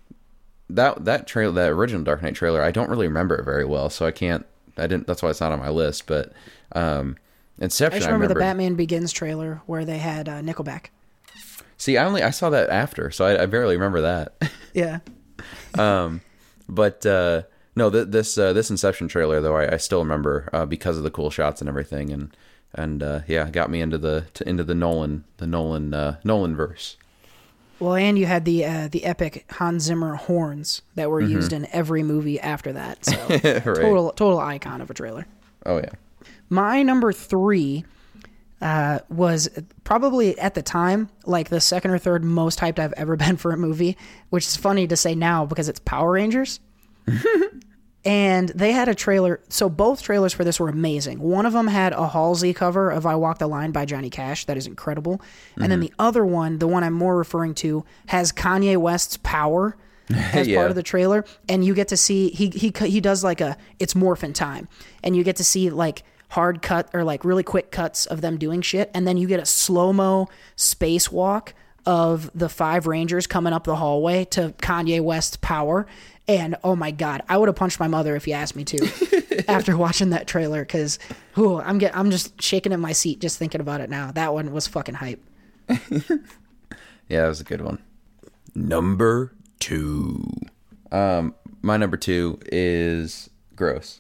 that that trailer that original dark knight trailer i don't really remember it very well so i can't i didn't that's why it's not on my list but um I inception just I remember, remember, the Batman Begins trailer where they had uh, Nickelback. see i only i saw that after so i, I barely remember that (laughs) Yeah. Um, but uh, no, th- this uh, this Inception trailer though I, I still remember uh, because of the cool shots and everything, and and uh, yeah, got me into the to, into the Nolan the Nolan uh, Nolan verse. Well, and you had the uh, the epic Hans Zimmer horns that were used in every movie after that. So (laughs) total total icon of a trailer. Oh yeah, My number three uh, was probably at the time like the second or third most hyped I've ever (laughs) been for a movie, which is funny to say now because it's Power Rangers. (laughs) and they had a trailer. So both trailers for this were amazing. One of them had a Halsey cover of "I Walk the Line" by Johnny Cash. That is incredible. And then mm-hmm. the other one, the one I'm more referring to, has Kanye West's "Power." (laughs) as Yeah. part of the trailer, and you get to see he he he does like a it's morphin time, and you get to see like hard cut or like really quick cuts of them doing shit, and then you get a slow mo spacewalk of the five Rangers coming up the hallway to Kanye West's Power, and oh my god, I would have punched my mother if you asked me to (laughs) after watching that trailer because I'm get I'm just shaking in my seat just thinking about it now. That one was fucking hype. (laughs) yeah, that was a good one. Number two, um, my number two is gross.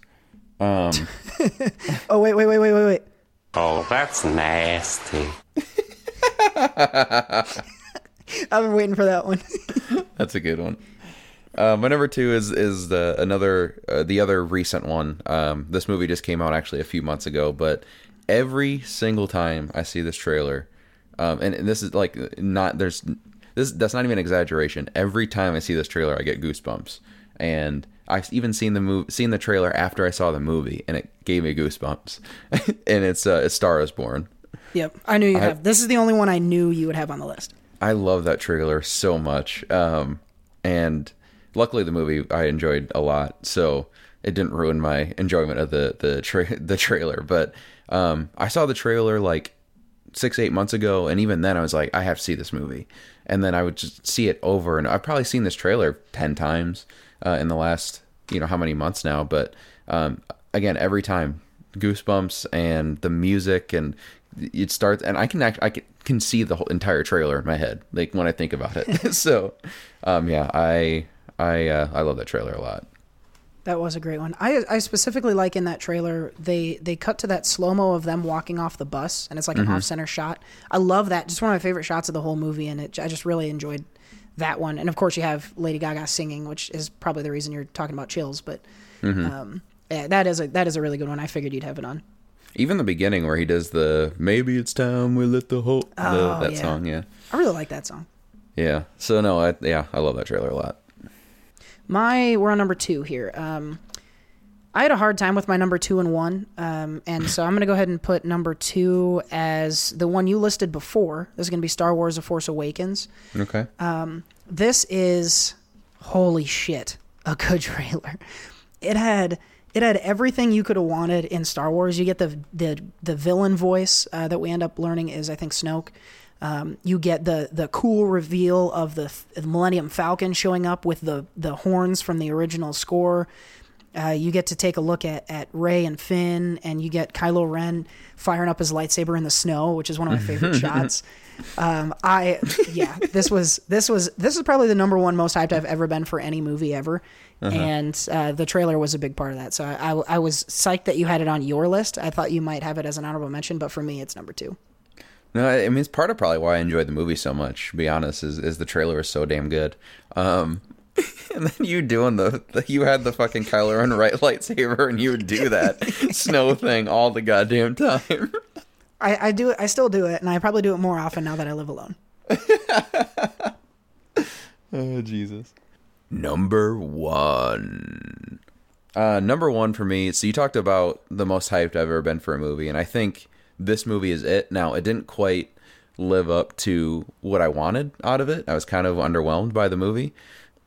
Um, (laughs) Oh wait wait wait wait wait wait. Oh, that's nasty. I've been waiting for that one. That's a good one. Uh, my number two is is the another uh, the other recent one. Um, this movie just came out actually a few months ago, but every single time I see this trailer, um, and, and this is like not there's this that's not even an exaggeration. Every time I see this trailer, I get goosebumps, and I've even seen the movie seen the trailer after I saw the movie, and it gave me goosebumps. (laughs) and it's uh, it's Star is Born. Yep, I knew you have. This is the only one I knew you would have on the list. I love that trailer so much. Um, and luckily the movie I enjoyed a lot, so it didn't ruin my enjoyment of the the tra- (laughs) the trailer. But um, I saw the trailer like six eight months ago, and even then I was like, I have to see this movie. And then I would just see it over, and I've probably seen this trailer ten times uh, in the last you know how many months now. But um, again, every time goosebumps and the music and it starts and i can act i can, can see the whole entire trailer in my head like when i think about it (laughs) so um yeah i i uh, i love that trailer a lot That was a great one. I I specifically like in that trailer they they cut to that slow mo of them walking off the bus and it's like an off center shot. I love that. Just one of my favorite shots of the whole movie, and it I just really enjoyed that one. And of course you have Lady Gaga singing, which is probably the reason you're talking about chills. But um, yeah, that is a that is a really good one. I figured you'd have it on. even the beginning where he does the maybe it's time we let the whole the, Oh, that yeah. song yeah I really like that song. yeah so no i yeah i love that trailer a lot My we're on number two here. Um, I had a hard time with my number two and one, um, and so I'm gonna go ahead and put number two as the one you listed before. This is gonna be Star Wars: The Force Awakens. okay Um, This is holy shit a good (laughs) trailer. It had it had everything you could have wanted in Star Wars. You get the the the villain voice uh, that we end up learning is I think Snoke. Um, you get the the cool reveal of the, the Millennium Falcon showing up with the the horns from the original score. Uh, you get to take a look at, at Rey and Finn, and you get Kylo Ren firing up his lightsaber in the snow, which is one of my favorite (laughs) shots. Um, I yeah, this was this was this is probably the number one most hyped I've ever been for any movie ever, and uh, the trailer was a big part of that. So I, I I was psyched that you had it on your list. I thought you might have it as an honorable mention, but for me, it's number two. No, I I mean it's part of probably why I enjoyed the movie so much. To be honest, is is the trailer is so damn good. Um, (laughs) and then you doing the, the you had the fucking Kylo Ren right (laughs) lightsaber, and you would do that (laughs) snow thing all the goddamn time. I, I do it. I still do it, and I probably do it more often now that I live alone. Oh Jesus. Number one. Uh, number one for me. So you talked about the most hyped I've ever been for a movie, and I think this movie is it. Now it didn't quite live up to what I wanted out of it. I was kind of underwhelmed by the movie,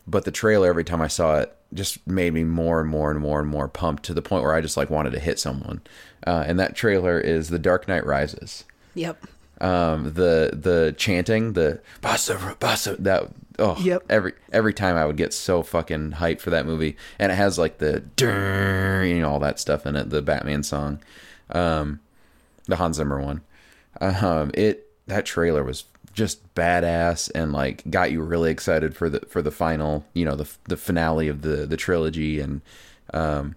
but the trailer every time I saw it just made me more and more and more and more pumped to the point where I just like wanted to hit someone. Uh, and that trailer is The Dark Knight Rises Yep. um the the chanting the bassa bassa that oh Yep. every every time I would get so fucking hyped for that movie and it has like the you know all that stuff in it the Batman song um the Hans Zimmer one um it that trailer was just badass and like got you really excited for the for the final you know the the finale of the the trilogy and um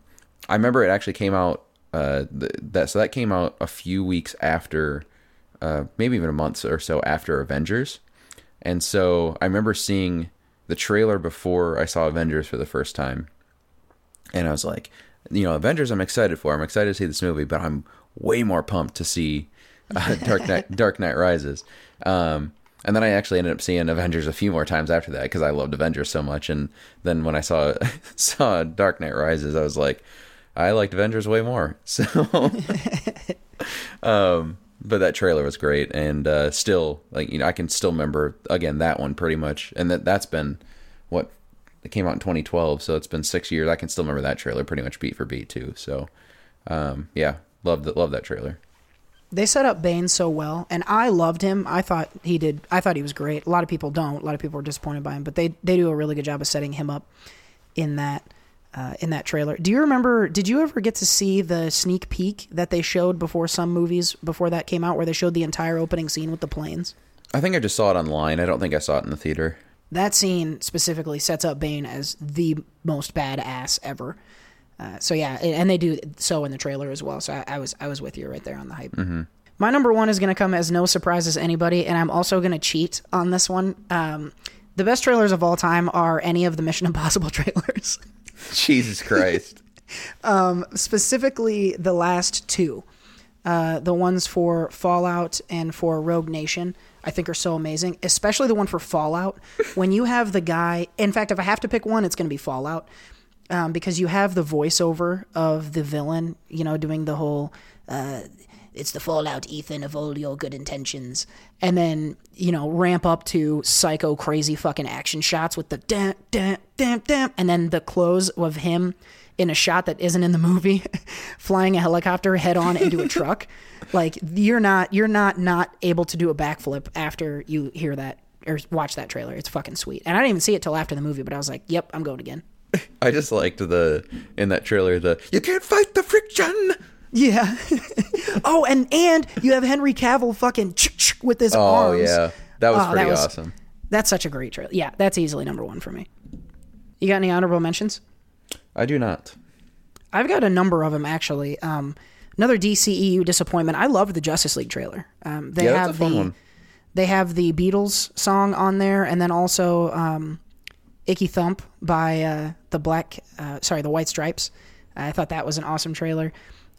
I remember it actually came out uh th- that so that came out a few weeks after uh, maybe even a month or so after Avengers. And so I remember seeing the trailer before I saw Avengers for the first time. And I was like, you know, Avengers I'm excited for. I'm excited to see this movie, but I'm way more pumped to see uh, (laughs) Dark Knight Dark Knight Rises. Um, and then I actually ended up seeing Avengers a few more times after that because I loved Avengers so much. And then when I saw (laughs) saw Dark Knight Rises, I was like, I liked Avengers way more. (laughs) So um but that trailer was great and uh still like you know i can still remember again that one pretty much and that that's been what it came out in 2012 so it's been six years i can still remember that trailer pretty much beat for beat too so um yeah love that love that trailer They set up Bane so well, and I loved him. I thought he did. I thought he was great. A lot of people don't. A lot of people are disappointed by him, but they they do a really good job of setting him up in that uh, in that trailer. Do you remember? Did you ever get to see the sneak peek that they showed before some movies before that came out, where they showed the entire opening scene with the planes? i think i just saw it online i don't think i saw it in the theater That scene specifically sets up Bane as the most badass ever. Uh, so yeah, and they do so in the trailer as well. So I, I was I was with you right there on the hype. My number one is going to come as no surprise as anybody, and I'm also going to cheat on this one. Um, the best trailers of all time are any of the Mission (laughs) Impossible trailers, jesus christ (laughs) specifically the last two. Uh, the ones for Fallout and for Rogue Nation, I think are so amazing, especially the one for Fallout. (laughs) when you have the guy, in fact, if I have to pick one, it's going to be Fallout. Um, because you have the voiceover of the villain, you know, doing the whole uh, it's the fallout ethan of all your good intentions. And then you know ramp up to psycho crazy fucking action shots with the damn damn damn damn and then the close of him in a shot that isn't in the movie (laughs) flying a helicopter head on into a truck. (laughs) Like you're not you're not not able to do a backflip after you hear that or watch that trailer. It's fucking sweet. And i didn't even see it till after the movie but i was like yep i'm going again i just liked the in that trailer the you can't fight the friction Yeah. (laughs) oh, and and you have Henry Cavill fucking with his oh arms. yeah that was Oh, pretty was- awesome That's such a great trailer. Yeah, that's easily number one for me. You got any honorable mentions? i do not I've got a number of them actually. Um, another DCEU disappointment. I love the Justice League trailer. Um, they Yeah, have the one. they have the Beatles song on there, and then also um, "Icky Thump" by uh, the Black, uh, sorry, the White Stripes. I thought that was an awesome trailer.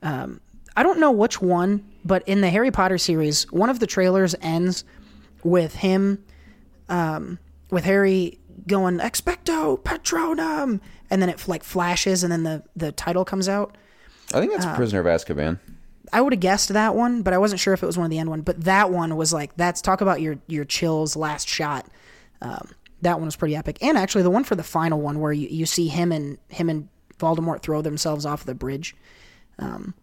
Um, I don't know which one, but in the Harry Potter series, one of the trailers ends with him, um, with Harry going "Expecto Patronum," and then it like flashes, and then the the title comes out. i think that's prisoner of azkaban I would have guessed that one, but I wasn't sure if it was one of the end one. But that one was like that's talk about your your chills last shot. Um, that one was pretty epic, and actually the one for the final one where you, you see him and him and Voldemort throw themselves off the bridge. Um,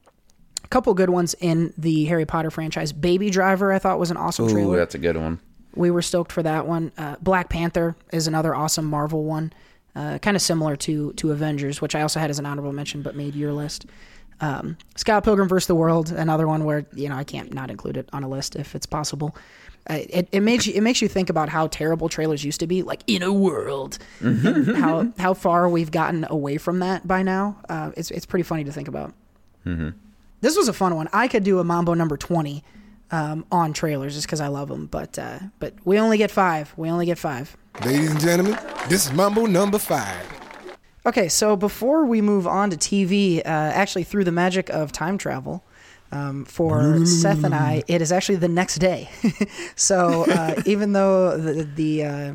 a couple good ones in the Harry Potter franchise. Baby Driver I thought was an awesome Ooh, trailer. that's a good one We were stoked for that one. Uh, Black Panther is another awesome Marvel one, uh, kind of similar to to Avengers, which I also had as an honorable mention, but made your list. Um, Scott Pilgrim vs. the World, another one where you know I can't not include it on a list if it's possible. Uh, it, it makes you it makes you think about how terrible trailers used to be, like in a world, and (laughs) how how far we've gotten away from that by now. Uh, it's it's pretty funny to think about. This was a fun one. I could do a Mambo number twenty um, on trailers just because I love them. But uh, but we only get five. We only get five. Ladies and gentlemen, this is Mambo number five. Okay, so before we move on to TV, uh, actually through the magic of time travel, um, for Seth and I, it is actually the next day. (laughs) so uh, (laughs) even though the, the uh,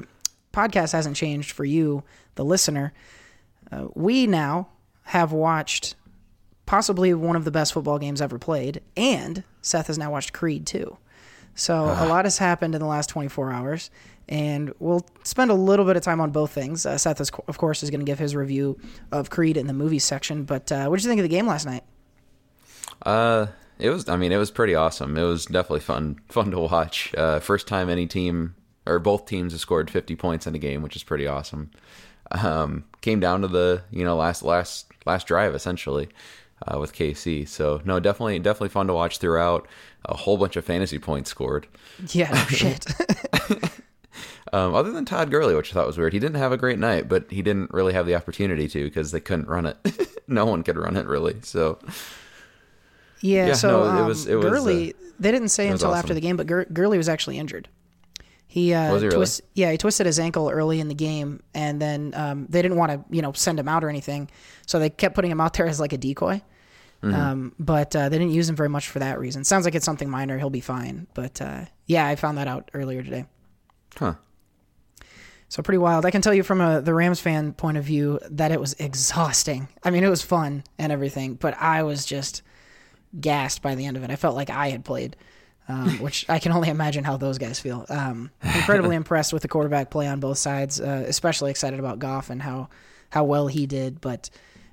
podcast hasn't changed for you, the listener, uh, we now have watched possibly one of the best football games ever played, and Seth has now watched Creed too. So a lot has happened in the last 24 hours, and we'll spend a little bit of time on both things. Uh, Seth, is, of course, is going to give his review of Creed in the movie section. But uh, what did you think of the game last night? Uh, it was. I mean, it was pretty awesome. It was definitely fun, (laughs) fun to watch. Uh, first time any team or both teams have scored 50 points in a game, which is pretty awesome. Um, came down to the you know last last last drive essentially uh, with KC. So no, definitely definitely fun to watch throughout. A whole bunch of fantasy points scored. Yeah, no (laughs) shit. (laughs) Um, other than Todd Gurley, which I thought was weird. He didn't have a great night, but he didn't really have the opportunity to because they couldn't run it. (laughs) no one could run it really. So Yeah, Yeah, so no, it um, was- it was, Gurley, uh, they didn't say until awesome. after the game, but Gur- Gurley was actually injured. He, uh, Was he really? twist, yeah, he twisted his ankle early in the game, and then um, they didn't want to, you know, send him out or anything, so they kept putting him out there as like a decoy. Mm-hmm. Um, but uh, they didn't use him very much for that reason. Sounds like it's something minor. He'll be fine. But uh, yeah, I found that out earlier today. Huh. So pretty wild. I can tell you from a the Rams fan point of view that it was exhausting. I mean, it was fun and everything, but I was just gassed by the end of it. I felt like I had played, um, (laughs) which I can only imagine how those guys feel. Um, incredibly (laughs) impressed with the quarterback play on both sides. Uh, especially excited about Goff and how how well he did. But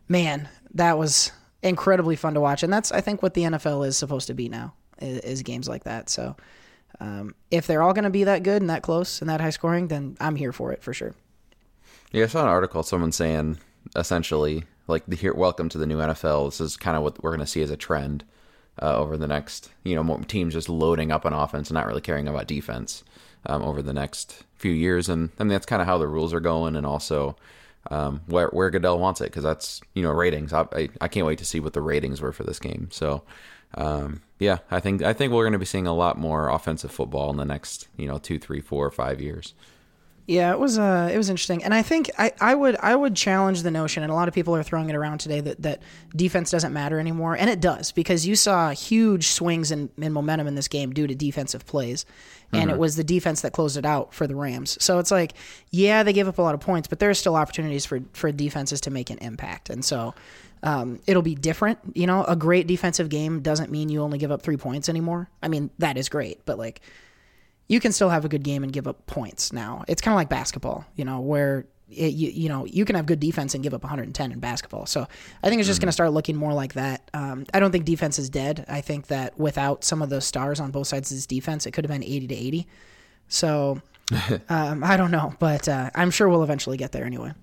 man, that was incredibly fun to watch, and that's I think what the NFL is supposed to be now is, is games like that. So. Um, if they're all going to be that good and that close and that high scoring, then I'm here for it for sure. Yeah, I saw an article. Someone saying essentially like the here, welcome to the new NFL. This is kind of what we're going to see as a trend uh, over the next, you know, teams just loading up on offense and not really caring about defense um, over the next few years. And I mean, that's kind of how the rules are going, and also um, where where Goodell wants it because that's you know ratings. I, I I can't wait to see what the ratings were for this game. So. Um, yeah, I think I think we're going to be seeing a lot more offensive football in the next, you know, two, three, four, five years. Yeah, it was uh, it was interesting, and I think I, I would I would challenge the notion, and a lot of people are throwing it around today that, that defense doesn't matter anymore, and it does because you saw huge swings in, in momentum in this game due to defensive plays, and it was the defense that closed it out for the Rams. So it's like, yeah, they gave up a lot of points, but there are still opportunities for for defenses to make an impact, and so um, it'll be different. You know, a great defensive game doesn't mean you only give up three points anymore. I mean, that is great, but like you can still have a good game and give up points now. It's kind of like basketball, you know, where it, you, you know you can have good defense and give up 110 in basketball. So I think it's just going to start looking more like that. Um, I don't think defense is dead. I think that without some of those stars on both sides of this defense, it could have been 80 to 80. So (laughs) um, I don't know, but uh, I'm sure we'll eventually get there anyway.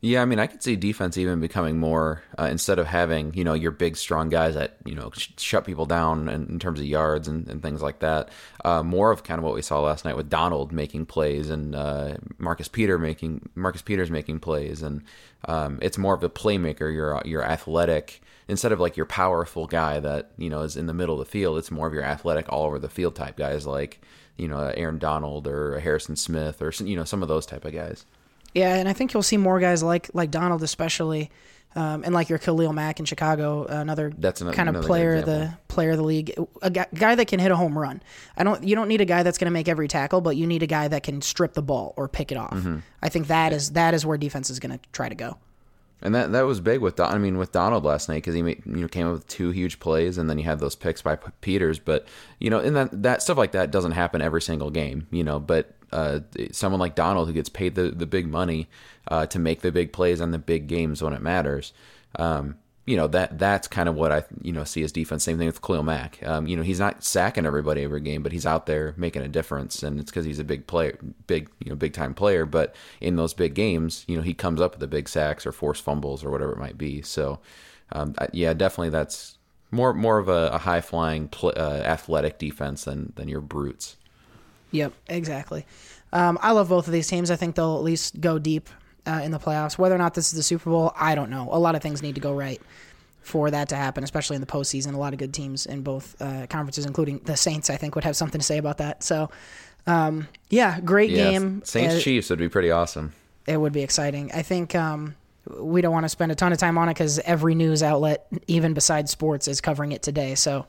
Yeah, I mean, I could see defense even becoming more uh, instead of having you know your big strong guys that you know sh- shut people down in, in terms of yards and, and things like that. Uh, more of kind of what we saw last night with Donald making plays and uh, Marcus Peter making Marcus Peters making plays, and um, it's more of a playmaker. You're you're athletic instead of like your powerful guy that you know is in the middle of the field. It's more of your athletic all over the field type guys like you know Aaron Donald or Harrison Smith or you know some of those type of guys. Yeah, and I think you'll see more guys like like Donald, especially, um, and like your Khalil Mack in Chicago, another That's ano- kind of another player of the player of the league, a guy, guy that can hit a home run. I don't. You don't need a guy that's going to make every tackle, but you need a guy that can strip the ball or pick it off. Mm-hmm. I think that is that is where defense is going to try to go. And that that was big with Don, I mean with Donald last night because he made, you know came up with two huge plays and then you had those picks by P- Peters. But you know, and that that stuff like that doesn't happen every single game. You know, but uh, someone like Donald who gets paid the the big money uh, to make the big plays on the big games when it matters. Um, you know that that's kind of what I you know see as defense. Same thing with Khalil Mack. Um, you know he's not sacking everybody every game, but he's out there making a difference, and it's because he's a big player, big you know big time player. But in those big games, you know he comes up with the big sacks or forced fumbles or whatever it might be. So um, yeah, definitely that's more more of a, a high flying uh, athletic defense than than your brutes. Yep, exactly. Um, I love both of these teams. I think they'll at least go deep uh, in the playoffs. Whether or not this is the Super Bowl, I don't know. A lot of things need to go right for that to happen, especially in the postseason. A lot of good teams in both uh, conferences, including the Saints, I think would have something to say about that. So, um, yeah, great Yeah, game. Saints Uh, Chiefs would be pretty awesome. it would be exciting. I think um, we don't want to spend a ton of time on it because every news outlet, even besides sports, is covering it today. So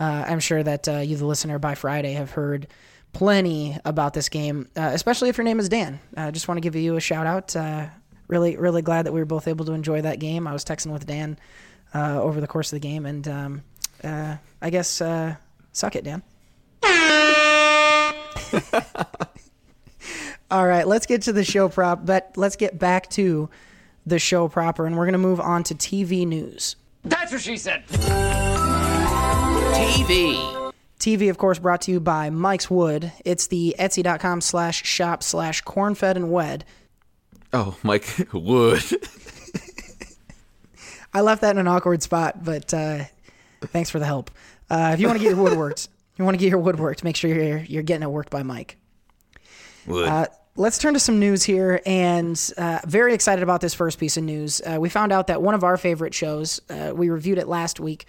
uh, I'm sure that uh, you, the listener, by Friday have heard plenty about this game, uh, especially if your name is Dan. I just want to give you a shout out. Uh, really, really glad that we were both able to enjoy that game. I was texting with Dan uh, over the course of the game, and um, uh, I guess uh, suck it, Dan. (laughs) All right, let's get to the show prop, but let's get back to the show proper, and we're going to move on to TV news. That's what she said. TV. TV, of course, brought to you by Mike's Wood. It's the etsy.com slash shop slash cornfed and wed. Oh, Mike (laughs) Wood. I left that in an awkward spot, but uh, thanks for the help. Uh, if you want to get your wood worked, you want to get your wood worked, make sure you're, you're getting it worked by Mike. Wood. Uh, let's turn to some news here, and uh, very excited about this first piece of news. Uh, we found out that one of our favorite shows, uh, we reviewed it last week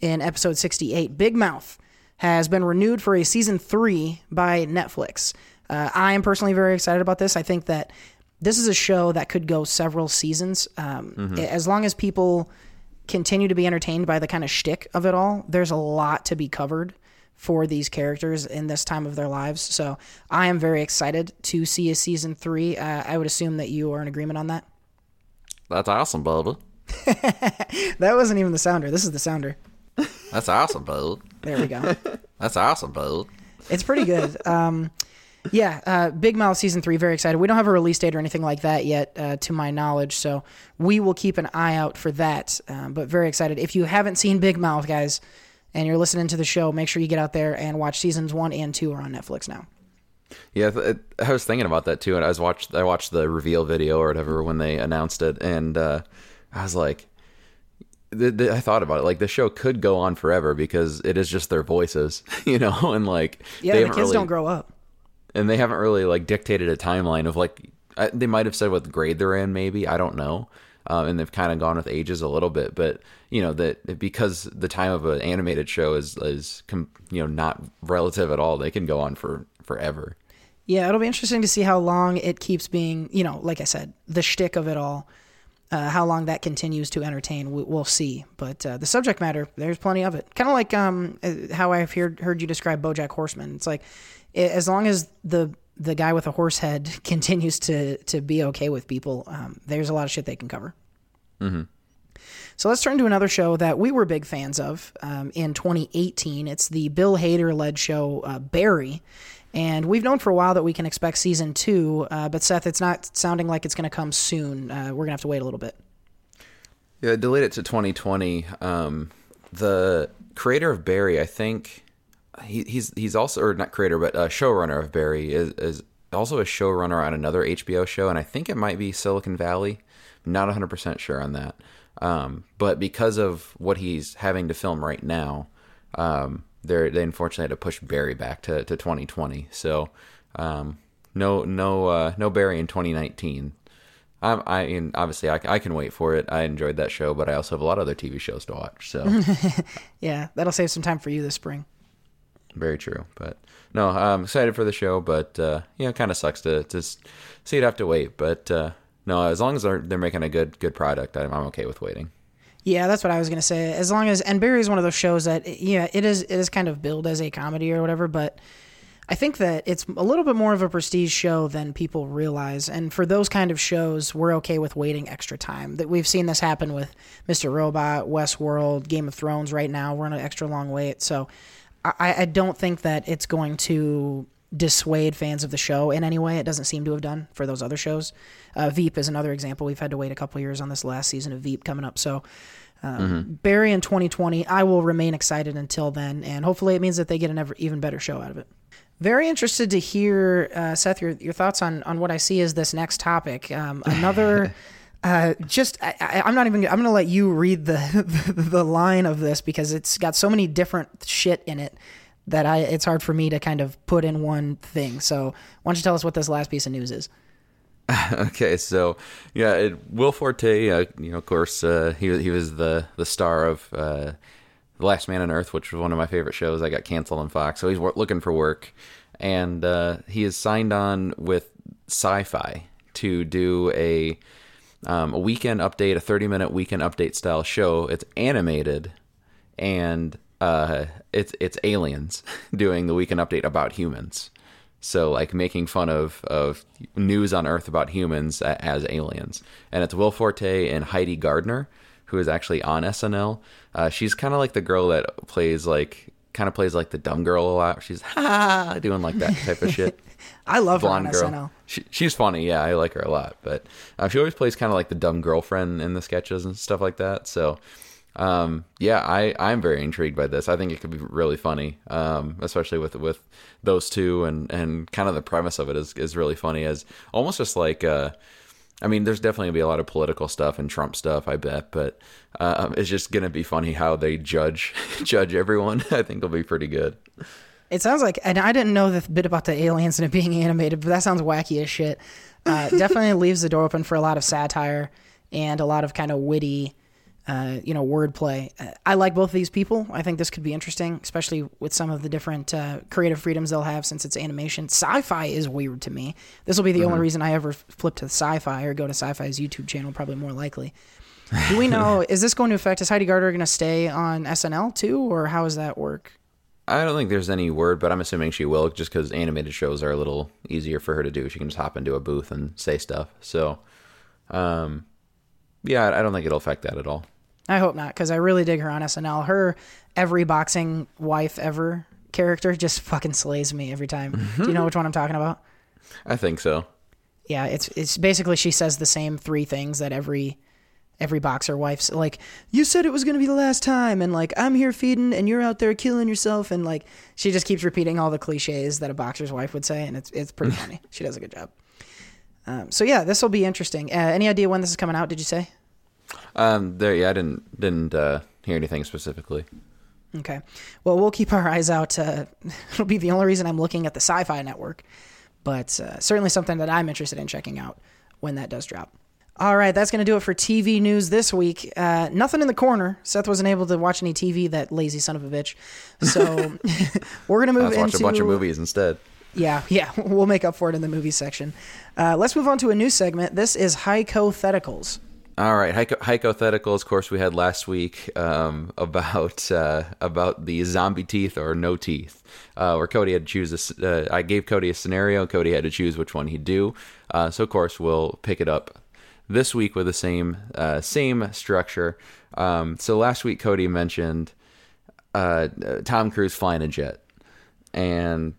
in episode 68, Big Mouth, has been renewed for a season three by Netflix. Uh, I am personally very excited about this. I think that this is a show that could go several seasons. Um, As long as people continue to be entertained by the kind of shtick of it all, there's a lot to be covered for these characters in this time of their lives. So I am very excited to see a season three. Uh, I would assume that you are in agreement on that. That's awesome, Bubba. (laughs) That wasn't even the sounder. This is the sounder. That's awesome, bud. There we go. (laughs) That's awesome, bud. it's pretty good. (laughs) Um, yeah, uh, Big Mouth season three. Very excited. We don't have a release date or anything like that yet, uh, to my knowledge. So we will keep an eye out for that. Um, but very excited. If you haven't seen Big Mouth, guys, and you're listening to the show, make sure you get out there and watch seasons one and two are on Netflix now. Yeah, th- I was thinking about that too, and I was watched I watched the reveal video or whatever when they announced it, and uh, I was like, the, the, I thought about it like the show could go on forever because it is just their voices, (laughs) you know, and like Yeah, they the kids really, don't grow up. and they haven't really like dictated a timeline of like I, they might have said what grade they're in, maybe I don't know, um, and they've kind of gone with ages a little bit, but you know that because the time of an animated show is is com- you know not relative at all, they can go on for forever. Yeah, it'll be interesting to see how long it keeps being, you know, like I said, the shtick of it all. Uh, how long that continues to entertain, we, we'll see. But uh, the subject matter, there's plenty of it. Kind of like um, uh, how I've heard heard you describe BoJack Horseman. It's like i as long as the the guy with a horse head (laughs) continues to to be okay with people, um, there's a lot of shit they can cover. So let's turn to another show that we were big fans of um, in 2018. It's the Bill Hader led show uh, Barry. And we've known for a while that we can expect season two, uh, but Seth, it's not sounding like it's going to come soon. Uh, we're going to have to wait a little bit. Yeah, delayed it to 2020. Um, the creator of Barry, I think, he, he's he's also or not creator, but uh, showrunner of Barry is is also a showrunner on another HBO show, and I think it might be Silicon Valley. Not 100 percent sure on that. Um, but because of what he's having to film right now, um, they they unfortunately had to push Barry back to, to 2020. So um, no no uh, no Barry in 2019. I, I mean, obviously, I, I can wait for it. I enjoyed that show, but I also have a lot of other TV shows to watch. So (laughs) Yeah, that'll save some time for you this spring. very true. But no, I'm excited for the show. But uh, you know, kind of sucks to to see it have to wait. But uh, no, as long as they're they're making a good good product, I'm, I'm okay with waiting. Yeah, that's what I was gonna say. As long as and Barry is one of those shows that yeah, it is it is kind of billed as a comedy or whatever, but I think that it's a little bit more of a prestige show than people realize. And for those kind of shows, we're okay with waiting extra time. That we've seen this happen with Mr. Robot, Westworld, Game of Thrones. Right now, we're on an extra long wait. So I, I don't think that it's going to dissuade fans of the show in any way. It doesn't seem to have done for those other shows. Uh, Veep is another example. We've had to wait a couple years on this last season of Veep coming up. So um, Barry in 2020, I will remain excited until then, and hopefully it means that they get an ever, even better show out of it. Very interested to hear, uh, Seth, your, your thoughts on, on what I see as this next topic. Um, another, (laughs) uh, just I, I'm not even. I'm going to let you read (laughs) the the line of this because it's got so many different shit in it that I it's hard for me to kind of put in one thing. So why don't you tell us what this last piece of news is? (laughs) okay, so yeah, it, Will Forte, uh, you know, of course, uh, he he was the the star of uh, The Last Man on Earth, which was one of my favorite shows. I got canceled on Fox, so he's wor- looking for work, and uh, he is signed on with Syfy to do a um, a weekend update, a thirty minute weekend update style show. It's animated, and uh, it's it's aliens (laughs) doing the weekend update about humans. So like making fun of of news on Earth about humans as aliens, and it's Will Forte and Heidi Gardner, who is actually on SNL. Uh, she's kind of like the girl that plays like kind of plays like the dumb girl a lot. She's ha doing like that type of shit. (laughs) I love her on Blonde girl. SNL. She, she's funny, yeah, I like her a lot. But uh, she always plays kind of like the dumb girlfriend in the sketches and stuff like that. So um, yeah, I I'm very intrigued by this. I think it could be really funny, um, especially with with those two and and kind of the premise of it is is really funny as almost just like. Uh, I mean, there's definitely gonna be a lot of political stuff and Trump stuff, I bet, but uh, it's just gonna be funny how they judge (laughs) judge everyone. (laughs) I think it'll be pretty good. It sounds like, and I didn't know the bit about the aliens and it being (laughs) animated, but that sounds wacky as shit. Uh, definitely leaves the door open for a lot of satire and a lot of kind of witty, uh, you know, wordplay. Uh, I like both of these people. I think this could be interesting, especially with some of the different uh, creative freedoms they'll have since it's animation. Syfy is weird to me. This will be the only reason I ever flip to Syfy or go to Syfy's YouTube channel, probably more likely. Do we know? (laughs) is this going to affect? Is Heidi Gardner going to stay on SNL too, or how does that work? I don't think there's any word, but I'm assuming she will, just because animated shows are a little easier for her to do. She can just hop into a booth and say stuff. So, um, yeah, I don't think it'll affect that at all. I hope not, because I really dig her on SNL. Her every boxing wife ever character just (laughs) fucking slays me every time. Do you know which one I'm talking about? I think so. Yeah, it's it's basically she says the same three things that every every boxer wife's like. You said it was gonna be the last time, and like I'm here feeding, and you're out there killing yourself, and like she just keeps repeating all the cliches that a boxer's wife would say, and it's it's pretty (laughs) funny. She does a good job. Um, so yeah, this will be interesting. Uh, any idea when this is coming out? Did you say? Um, there, yeah, I didn't didn't uh, hear anything specifically. Okay. Well, we'll keep our eyes out. Uh, (laughs) it'll be the only reason I'm looking at the Syfy Network, but uh, certainly something that I'm interested in checking out when that does drop. All right, that's going to do it for TV news this week. Uh, nothing in the corner. Seth wasn't able to watch any TV, that lazy son of a bitch. So (laughs) (laughs) we're going to move Let's watch into a bunch of movies instead. Yeah, yeah, we'll make up for it in the movie section. Uh, let's move on to a new segment. This is hypotheticals. All right, hypo- hypotheticals. Of course, we had last week um, (laughs) about uh, about the zombie teeth or no teeth, uh, where Cody had to choose. A, uh, I gave Cody a scenario. Cody had to choose which one he'd do. Uh, so, of course, we'll pick it up this week with the same uh, same structure. Um, so, last week Cody mentioned uh, Tom Cruise flying a jet, and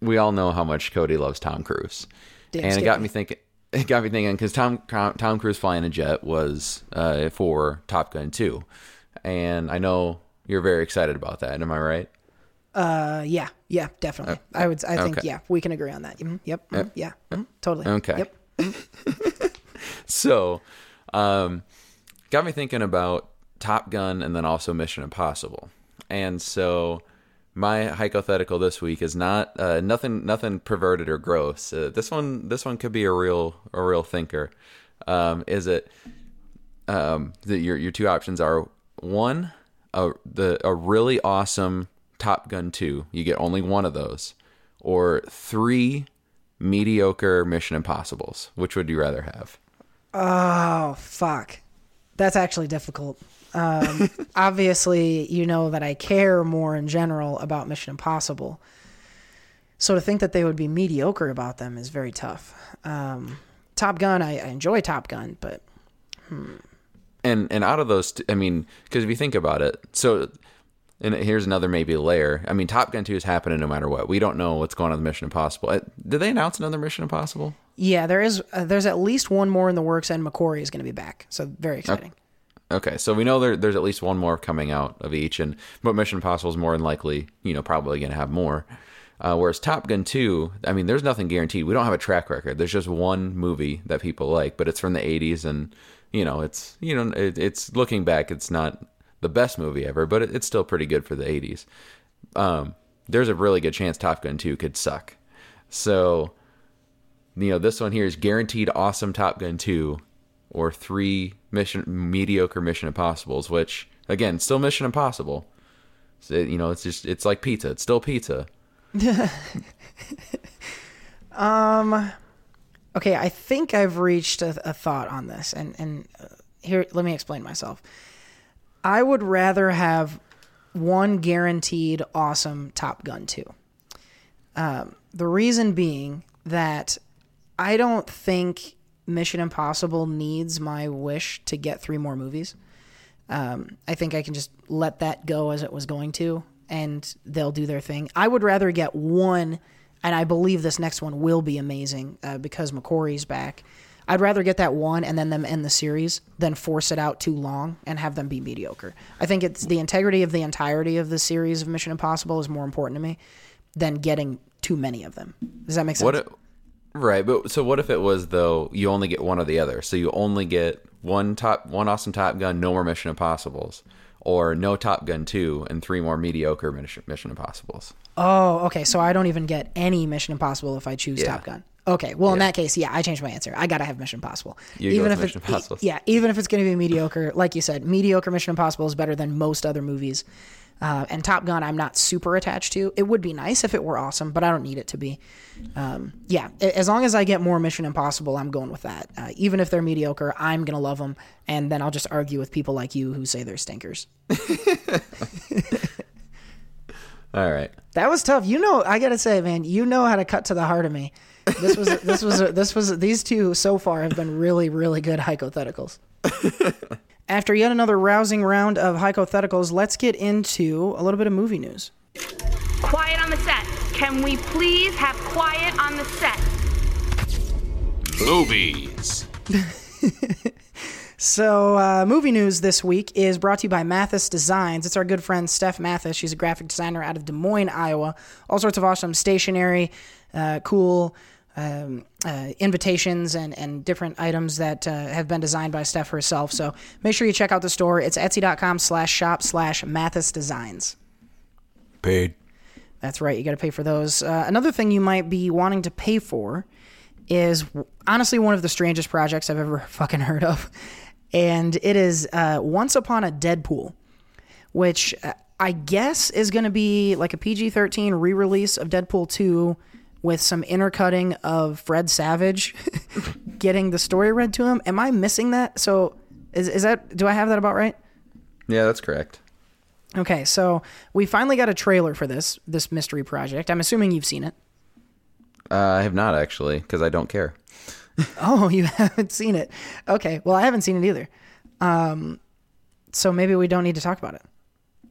we all know how much Cody loves Tom Cruise, Damn and it got me thinking. (laughs) It got me thinking because Tom Tom Cruise flying a jet was uh, for Top Gun 2, and I know you're very excited about that. Am I right? Uh, yeah, yeah, definitely. I would. I think okay. yeah, we can agree on that. Mhm, Yep. mhm, Yeah. mhm, Totally. Okay. Yep. (laughs) So, um, got me thinking about Top Gun and then also Mission Impossible. And so, my hypothetical this week is not uh, nothing nothing perverted or gross. Uh, this one this one could be a real a real thinker. Um, is it um, the, your your two options are one a the a really awesome Top Gun two. You get only one of those, or three mediocre Mission Impossibles. Which would you rather have? Oh fuck, that's actually difficult. Um, (laughs) obviously, you know that I care more in general about Mission Impossible. So to think that they would be mediocre about them is very tough. Um, Top Gun, I, I enjoy Top Gun, but and and out of those, t- I mean, because if you think about it, so and here's another maybe layer. I mean, Top Gun two is happening no matter what. We don't know what's going on with Mission Impossible. Uh, Did they announce another Mission Impossible? yeah, there is uh, there's at least one more in the works, and McQuarrie is going to be back. So very exciting. Okay, so we know there, there's at least one more coming out of each, and but Mission Impossible is more than likely, you know, probably going to have more. Uh, whereas Top Gun 2, I mean, there's nothing guaranteed. We don't have a track record. There's just one movie that people like, but it's from the 80s, and you know, it's you know, it, it's looking back, it's not the best movie ever, but it, it's still pretty good for the 80s. Um, there's a really good chance Top Gun 2 could suck. So you know, this one here is guaranteed awesome Top Gun 2 or three mission mediocre Mission Impossibles, which again, still Mission Impossible. So, you know, it's just it's like pizza. It's still pizza. (laughs) Um, okay, I think I've reached a, a thought on this, and and uh, here, let me explain myself. I would rather have one guaranteed awesome Top Gun two. Um, the reason being that I don't think Mission Impossible needs my wish to get three more movies. Um, I think I can just let that go as it was going to, and they'll do their thing. I would rather get one, and I believe this next one will be amazing uh, because McQuarrie's back. I'd rather get that one and then them end the series than force it out too long and have them be mediocre. I think it's the integrity of the entirety of the series of Mission Impossible is more important to me than getting too many of them. Does that make sense? What right, but so what if it was though you only get one or the other? So you only get one top one awesome Top Gun, no more Mission Impossibles. Or no Top Gun 2 and three more mediocre Mission, Mission Impossibles. Oh, okay. So I don't even get any Mission Impossible if I choose Yeah. Top Gun. Okay. Well, in that case, yeah, I changed my answer. I gotta have Mission Impossible. You even if Mission it's Impossible. yeah, even if it's gonna be mediocre, like you said, mediocre Mission Impossible is better than most other movies. Uh, and Top Gun, I'm not super attached to. It would be nice if it were awesome, but I don't need it to be. Um, yeah, as long as I get more Mission Impossible, I'm going with that. Uh, even if they're mediocre, I'm gonna love them, and then I'll just argue with people like you who say they're stinkers. (laughs) All right. That was tough. You know, I gotta say, man, you know how to cut to the heart of me. This was this was this was these two so far have been really really good hypotheticals. (laughs) After yet another rousing round of hypotheticals, let's get into a little bit of movie news. Quiet on the set. Can we please have quiet on the set? Movies. (laughs) So, uh, movie news this week is brought to you by Mathis Designs. It's our good friend Steph Mathis. She's a graphic designer out of Des Moines, Iowa. All sorts of awesome stationery, uh, cool um, uh, invitations, and, and different items that uh, have been designed by Steph herself. So, make sure you check out the store. It's etsy.com slash shop slash Mathis Designs. Paid. That's right. You got to pay for those. Uh, another thing you might be wanting to pay for is honestly one of the strangest projects I've ever (laughs) fucking heard of. And it is uh, Once Upon a Deadpool, which uh, I guess is going to be like a PG 13 re release of Deadpool 2 with some intercutting of Fred Savage (laughs) getting the story read to him. Am I missing that? So is, is that, do I have that about right? Yeah, that's correct. Okay, so we finally got a trailer for this this mystery project. I'm assuming you've seen it. Uh, I have not actually because I don't care. (laughs) Oh, you haven't seen it. Okay, well I haven't seen it either. Um, so maybe we don't need to talk about it.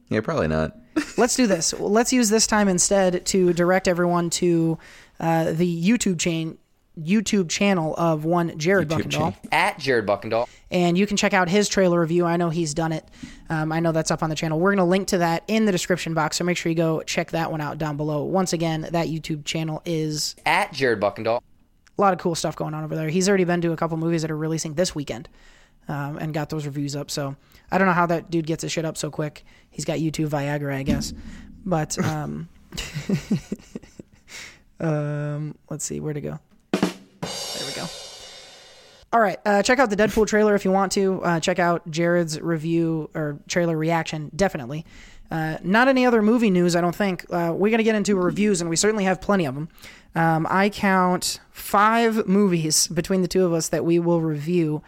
Yeah, probably not. Let's do this. Let's use this time instead to direct everyone to uh, the YouTube chain YouTube channel of one Jared YouTube Buckendall. chain. At Jared Buckendall. and you can check out his trailer review. I know he's done it. Um, I know that's up on the channel. We're going to link to that in the description box, so make sure you go check that one out down below. Once again, that YouTube channel is At Jared Buckendall. a lot of cool stuff going on over there. He's already been to a couple movies that are releasing this weekend um, and got those reviews up. So I don't know how that dude gets his shit up so quick. He's got YouTube Viagra, I guess. But um, (laughs) um, let's see where to go. There we go. All right, uh, check out the Deadpool trailer if you want to. Uh, check out Jared's review or trailer reaction, definitely. Uh, not any other movie news, I don't think. Uh, we're going to get into reviews, and we certainly have plenty of them. Um, I count five movies between the two of us that we will review.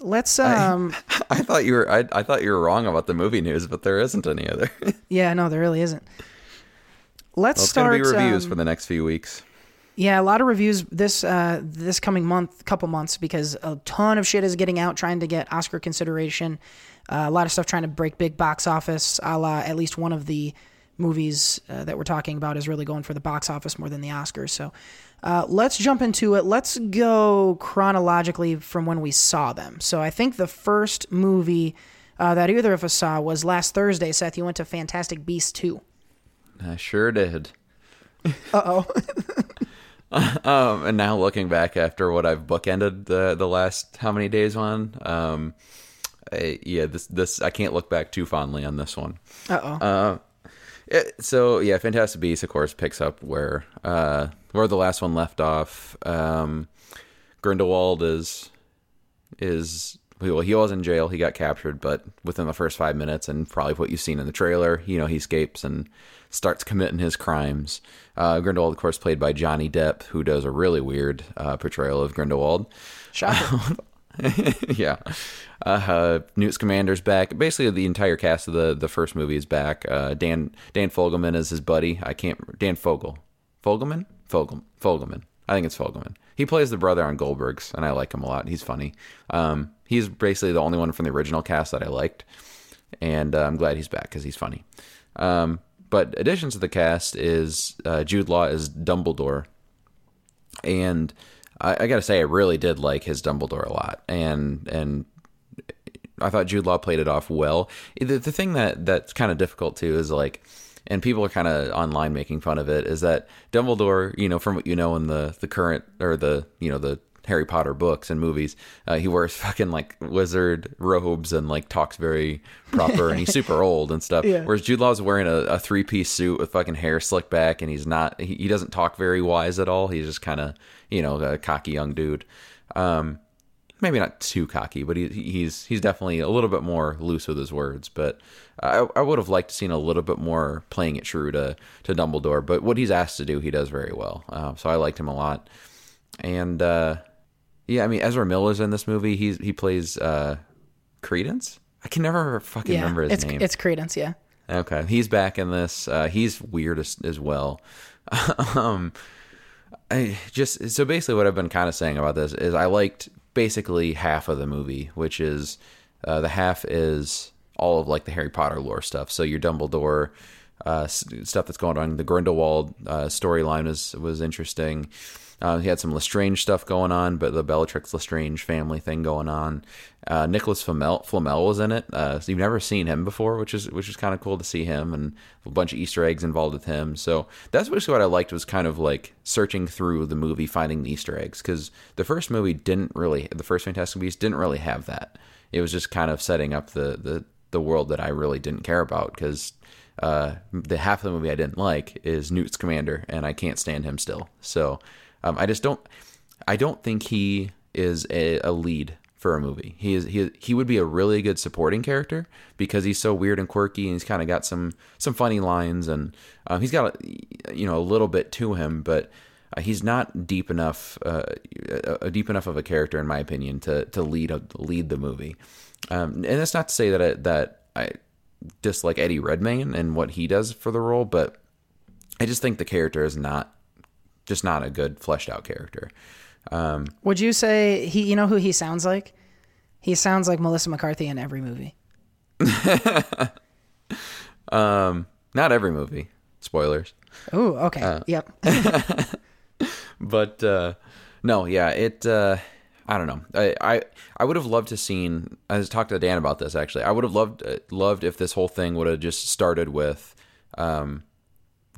Let's, um, (laughs) I thought you were I, I thought you were wrong about the movie news, but there isn't any other. yeah, no, there really isn't. Let's it's start. gonna be reviews um, for the next few weeks. Yeah, a lot of reviews this uh, this coming month, couple months, because a ton of shit is getting out trying to get Oscar consideration. Uh, a lot of stuff trying to break big box office. A la at least one of the movies uh, that we're talking about is really going for the box office more than the Oscars. So uh, let's jump into it. Let's go chronologically from when we saw them. So I think the first movie uh, that either of us saw was last Thursday. Seth, you went to Fantastic Beasts two. I sure did. Uh oh. (laughs) Um, and now looking back after what I've bookended the the last how many days on, um, I, yeah, this this I can't look back too fondly on this one. Uh oh. It- so yeah, Fantastic Beasts, of course, picks up where uh, where the last one left off. Um, Grindelwald is is well, he was in jail. He got captured, but within the first five minutes, and probably what you've seen in the trailer, you know, he escapes and starts committing his crimes. Uh, Grindelwald, of course, played by Johnny Depp, who does a really weird uh, portrayal of Grindelwald. Shocker. (laughs) yeah. Uh, Newt Scamander's back. Basically, the entire cast of the, the first movie is back. Uh, Dan Dan Fogelman is his buddy. I can't. Dan Fogel. Fogelman? Fogel, Fogelman. I think it's Fogelman. He plays the brother on Goldberg's, and I like him a lot. He's funny. Um, he's basically the only one from the original cast that I liked, and uh, I'm glad he's back because he's funny. Um, but additions to the cast is uh, Jude Law is Dumbledore, and I, I got to say, I really did like his Dumbledore a lot, and and I thought Jude Law played it off well. The, the thing that that's kind of difficult too is like, and people are kind of online making fun of it, is that Dumbledore, you know, from what you know in the the current or the you know the Harry Potter books and movies, uh, he wears (laughs) fucking like wizard robes and like talks very proper, and he's (laughs) super old and stuff. Yeah. Whereas Jude Law's wearing a, a three piece suit with fucking hair slicked back, and he's not he, he doesn't talk very wise at all. He's just kind of you know a cocky young dude. Um, maybe not too cocky, but he, he's he's definitely a little bit more loose with his words. But I, I would have liked to seen a little bit more playing it true to to Dumbledore. But what he's asked to do, he does very well. Uh, so I liked him a lot. And uh, yeah, I mean Ezra Miller's in this movie. He's he plays uh, Credence. I can never fucking yeah, remember his it's name. it's Credence. Yeah. Okay, he's back in this. Uh, he's weird as, as well. (laughs) um, I just so basically what I've been kind of saying about this is I liked basically half of the movie, which is uh, the half is all of like the Harry Potter lore stuff. So your Dumbledore uh, stuff that's going on. The Grindelwald uh, storyline was was interesting. Uh, he had some Lestrange stuff going on, but the Bellatrix Lestrange family thing going on. Uh, Nicholas Flamel, Flamel was in it. Uh, so you've never seen him before, which is which is kind of cool to see him, and a bunch of Easter eggs involved with him. So that's basically what I liked was kind of like searching through the movie, finding the Easter eggs, because the first movie didn't really, the first Fantastic Beasts didn't really have that. It was just kind of setting up the the the world that I really didn't care about because uh, the half of the movie I didn't like is Newt Scamander, and I can't stand him still. So um, I just don't. I don't think he is a, a lead for a movie. He is he he would be a really good supporting character because he's so weird and quirky, and he's kind of got some some funny lines, and um, he's got a, you know a little bit to him, but. Uh, he's not deep enough, uh, deep enough of a character, in my opinion, to to lead a, lead the movie. Um, and that's not to say that I, that I dislike Eddie Redmayne and what he does for the role, but I just think the character is not just not a good fleshed out character. Um, Would you say he? You know who he sounds like? He sounds like Melissa McCarthy in every movie. (laughs) um, not every movie. Spoilers. Oh, okay. yep. (laughs) (laughs) but uh, no, yeah, it. Uh, I don't know. I, I I would have loved to seen. I talked to Dan about this actually. I would have loved uh, loved if this whole thing would have just started with um,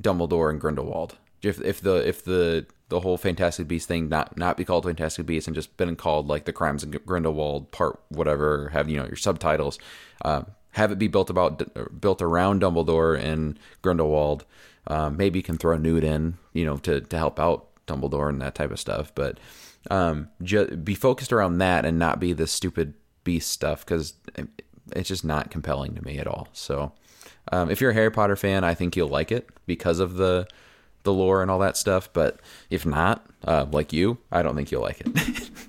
Dumbledore and Grindelwald. If if the if the the whole Fantastic Beast thing not not be called Fantastic Beasts and just been called like the Crimes of Grindelwald part whatever. Have you know your subtitles. Uh, have it be built about built around Dumbledore and Grindelwald. Um, maybe you can throw a Newt in, you know, to to help out Dumbledore and that type of stuff. But um, ju- be focused around that and not be the stupid beast stuff because it's just not compelling to me at all. So, um, if you're a Harry Potter fan, I think you'll like it because of the the lore and all that stuff. But if not, uh, like you, I don't think you'll like it. (laughs)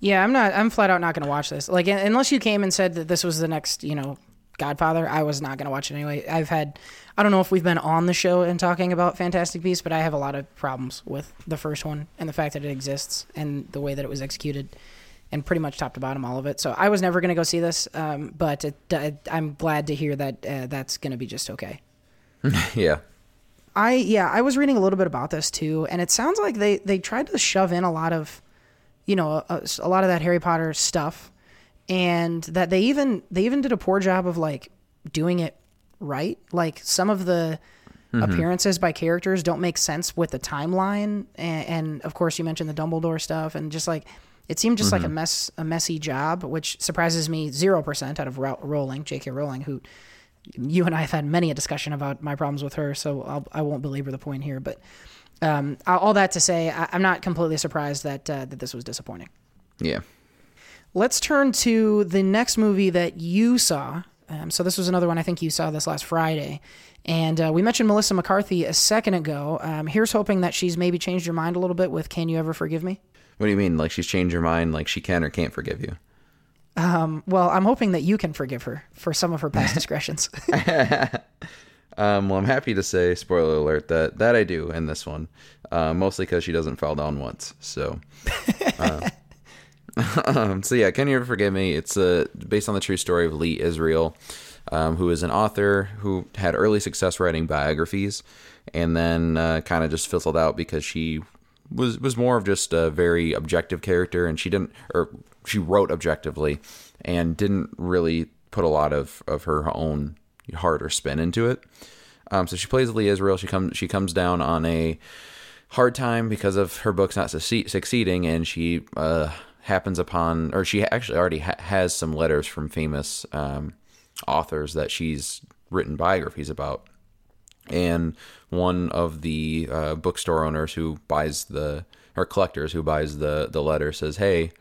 Yeah, I'm not. I'm flat out not going to watch this. Like, unless you came and said that this was the next, you know, Godfather, I was not going to watch it anyway. I've had, I don't know if we've been on the show and talking about Fantastic Beasts, but I have a lot of problems with the first one and the fact that it exists and the way that it was executed, and pretty much top to bottom all of it. So I was never going to go see this, um, but it, uh, I'm glad to hear that uh, that's going to be just okay. (laughs) yeah. I yeah, I was reading a little bit about this too, and it sounds like they they tried to shove in a lot of, you know, a, a lot of that Harry Potter stuff, and that they even they even did a poor job of like doing it right. Like some of the mm-hmm. appearances by characters don't make sense with the timeline, and, and of course you mentioned the Dumbledore stuff, and just like it seemed just like a mm-hmm. mess a messy job, which surprises me zero percent out of Ro- Rowling, J.K. Rowling, who you and I have had many a discussion about my problems with her, so I'll, I won't belabor the point here. But um, all that to say, I, I'm not completely surprised that uh, that this was disappointing. Yeah. Let's turn to the next movie that you saw. Um, so this was another one I think you saw this last Friday, and uh, we mentioned Melissa McCarthy a second ago. Um, here's hoping that she's maybe changed your mind a little bit with "Can You Ever Forgive Me." What do you mean? Like she's changed her mind? Like she can or can't forgive you? Well, I'm hoping that you can forgive her for some of her past (laughs) discretions. (laughs) Um, well, I'm happy to say, spoiler alert, that that I do in this one, uh, mostly because she doesn't fall down once. So, uh, (laughs) um, so yeah, can you ever forgive me? It's uh, based on the true story of Lee Israel, um, who is an author who had early success writing biographies, and then uh, kind of just fizzled out because she was was more of just a very objective character, and she didn't, or she wrote objectively, and didn't really put a lot of of her own heart or spin into it. Um, so she plays Lee Israel. She comes she comes down on a hard time because of her books not succeed, succeeding, and she uh, happens upon, or she actually already ha- has some letters from famous um, authors that she's written biographies about. And one of the uh, bookstore owners who buys the, or collectors who buys the the letter says, "Hey,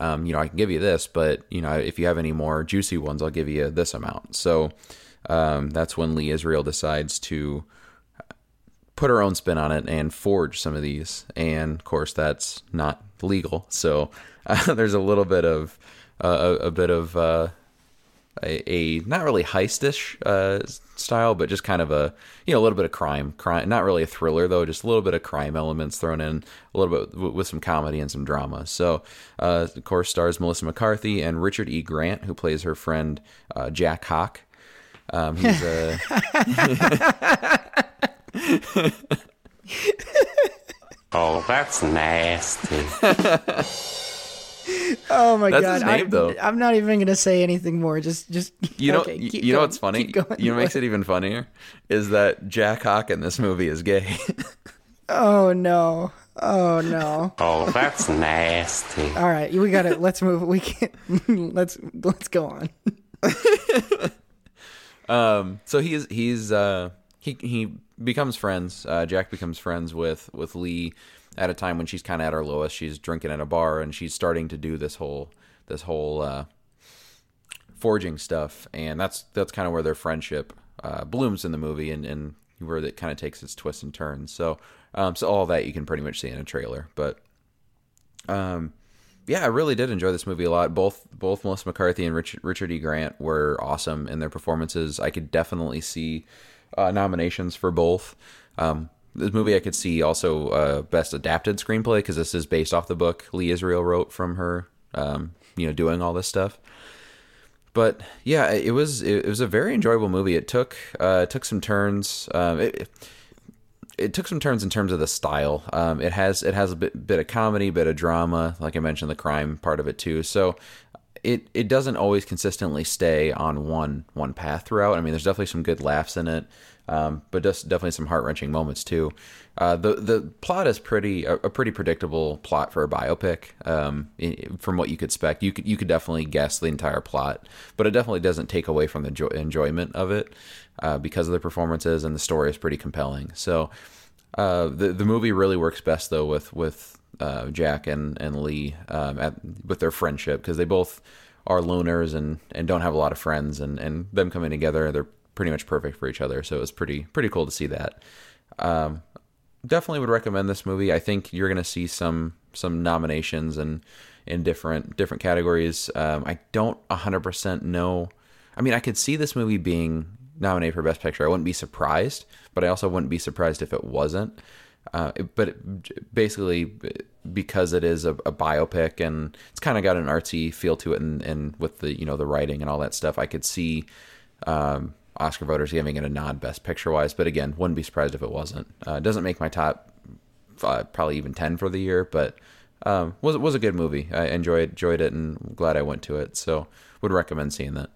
um, you know, I can give you this, but you know, if you have any more juicy ones, I'll give you this amount." So um, that's when Lee Israel decides to put her own spin on it and forge some of these. And of course, that's not legal. So uh, (laughs) there's a little bit of uh, a, a bit of uh, a, a not really heistish uh, style, but just kind of a you know a little bit of crime, crime. Not really a thriller though, just a little bit of crime elements thrown in, a little bit w- with some comedy and some drama. So uh, of course, stars Melissa McCarthy and Richard E. Grant, who plays her friend uh, Jack Hawk. Um, he's a (laughs) Oh, that's nasty. (laughs) oh my That's god! his name, I, though. I'm not even gonna say anything more. Just, just You know, okay, you, keep you know what's funny? keep going. You know what makes it even funnier is that Jack Hawk in this movie is gay. (laughs) Oh no! Oh no! Oh, that's nasty. All right, we got it. Let's move. We can't. (laughs) let's let's go on. (laughs) um, so he's he's uh, he he becomes friends. Uh, Jack becomes friends with with Lee at a time when she's kind of at her lowest. She's drinking at a bar and she's starting to do this whole this whole uh, forging stuff, and that's that's kind of where their friendship uh, blooms in the movie, and and where it kind of takes its twists and turns. So um, so all that you can pretty much see in a trailer, but um, yeah, I really did enjoy this movie a lot. Both both Melissa McCarthy and Richard, Richard E. Grant were awesome in their performances. I could definitely see uh, nominations for both. Um, this movie I could see also uh, best adapted screenplay because this is based off the book Lee Israel wrote from her, um, you know, doing all this stuff. But yeah, it was it was a very enjoyable movie. It took uh, it took some turns. Um, it, it took some turns in terms of the style. Um, it has it has a bit bit of comedy, bit of drama, like I mentioned, the crime part of it too. So it it doesn't always consistently stay on one one path throughout. I mean, there's definitely some good laughs in it, um, but just definitely some heart wrenching moments too. Uh, the the plot is pretty a, a pretty predictable plot for a biopic. Um, from what you could expect, you could you could definitely guess the entire plot, but it definitely doesn't take away from the jo- enjoyment of it uh, because of the performances and the story is pretty compelling. So uh, the the movie really works best though with with uh, Jack and and Lee um, at, with their friendship because they both are loners and and don't have a lot of friends and and them coming together they're pretty much perfect for each other. So it was pretty pretty cool to see that. Um, definitely would recommend this movie. I think you're to see some some nominations and in different different categories. Um, I don't 100% know. I mean, I could see this movie being nominated for Best Picture. I wouldn't be surprised, but I also wouldn't be surprised if it wasn't. Uh, but it, basically, because it is a, a biopic and it's kind of got an artsy feel to it, and, and with the you know the writing and all that stuff, I could see um, Oscar voters giving it a nod Best Picture wise. But again, wouldn't be surprised if it wasn't. Uh, it doesn't make my top uh, probably even ten for the year, but um, was was a good movie. I enjoyed enjoyed it and glad I went to it. So would recommend seeing that.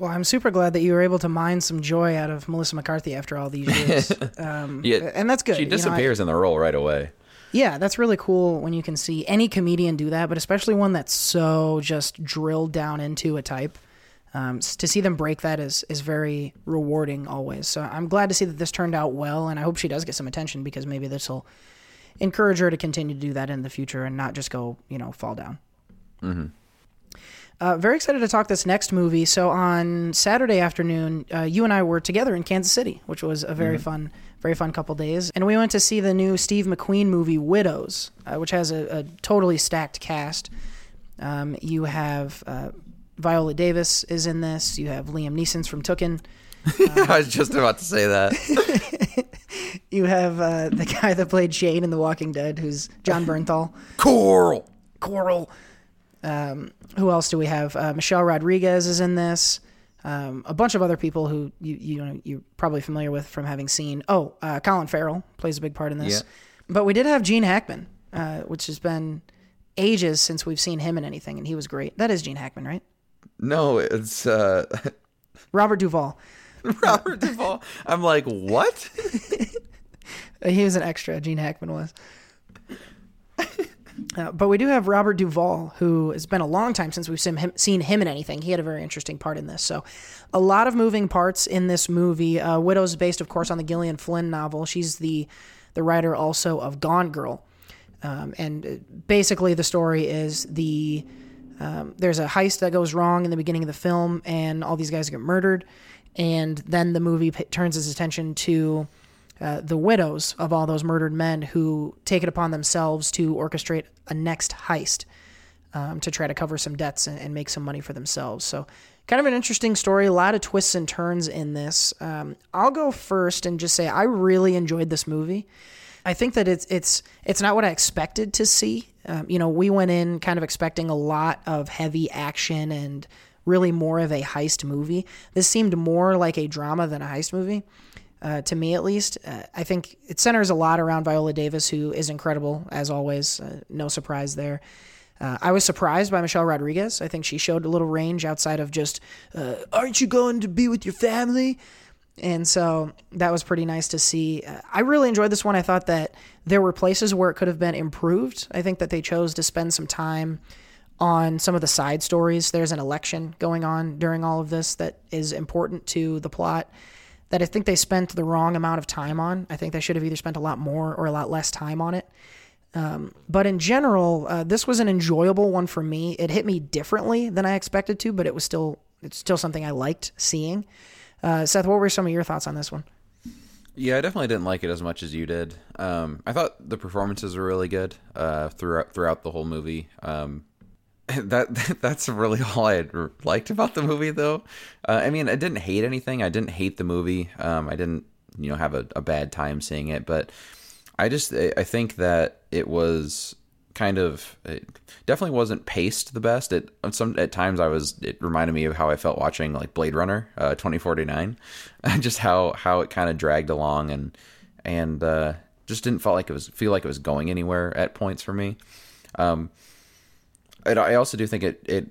Well, I'm super glad that you were able to mine some joy out of Melissa McCarthy after all these years. (laughs) Um, Yeah, and that's good. She You know, I- disappears in the role right away. Yeah, that's really cool when you can see any comedian do that, but especially one that's so just drilled down into a type. um, to see them break that is is very rewarding always. So I'm glad to see that this turned out well, and I hope she does get some attention because maybe this will encourage her to continue to do that in the future and not just go you know fall down. Uh, very excited to talk this next movie. So on Saturday afternoon, uh, you and I were together in Kansas City, which was a very fun, very fun couple days, and we went to see the new Steve McQueen movie Widows, uh, which has a, a totally stacked cast. Um, you have uh, Viola Davis is in this. You have Liam Neeson's from Tooken. (laughs) I was just about to say that. (laughs) You have uh, the guy that played Shane in The Walking Dead, who's Jon (laughs) Bernthal. Coral. Coral. Um, who else do we have? Uh, Michelle Rodriguez is in this. Um, a bunch of other people who you you know you're probably familiar with from having seen. Oh, uh, Colin Farrell plays a big part in this. Yeah. But we did have Gene Hackman, uh, which has been ages since we've seen him in anything, and he was great. That is Gene Hackman, right? No, it's uh, (laughs) Robert Duvall. (laughs) Robert Duvall. I'm like, what? (laughs) He was an extra. Gene Hackman was. Uh, but we do have Robert Duvall, who has been a long time since we've seen him, seen him in anything. He had a very interesting part in this. So, a lot of moving parts in this movie. Uh, Widow's based, of course, on the Gillian Flynn novel. She's the the writer also of Gone Girl, um, and uh, basically the story is the um, there's a heist that goes wrong in the beginning of the film, and all these guys get murdered, and then the movie p- turns its attention to uh, the widows of all those murdered men who take it upon themselves to orchestrate a next heist um, to try to cover some debts and, and make some money for themselves. So, kind of an interesting story. A lot of twists and turns in this. Um, I'll go first and just say I really enjoyed this movie. I think that it's it's it's not what I expected to see. Um, you know, we went in kind of expecting a lot of heavy action and really more of a heist movie. This seemed more like a drama than a heist movie uh, to me at least. Uh, I think it centers a lot around Viola Davis, who is incredible as always. Uh, no surprise there. Uh, I was surprised by Michelle Rodriguez. I think she showed a little range outside of just, uh, "Aren't you going to be with your family?" And so that was pretty nice to see. Uh, I really enjoyed this one. I thought that there were places where it could have been improved. I think that they chose to spend some time on some of the side stories. There's an election going on during all of this that is important to the plot that I think they spent the wrong amount of time on. I think they should have either spent a lot more or a lot less time on it. Um, but in general, uh, this was an enjoyable one for me. It hit me differently than I expected to, but it was still it's still something I liked seeing. Uh, Seth, what were some of your thoughts on this one? Yeah, I definitely didn't like it as much as you did. Um, I thought the performances were really good uh, throughout throughout the whole movie. Um, (laughs) that that's really (laughs) all I liked about the movie, though. Uh, I mean, I didn't hate anything. I didn't hate the movie. Um, I didn't, you know, have a, a bad time seeing it. But I just I think that it was kind of it definitely wasn't paced the best. It some at times I was it reminded me of how I felt watching like Blade Runner uh, 2049, (laughs) just how how it kind of dragged along and and uh, just didn't feel like it was feel like it was going anywhere at points for me. Um, and I also do think it, it,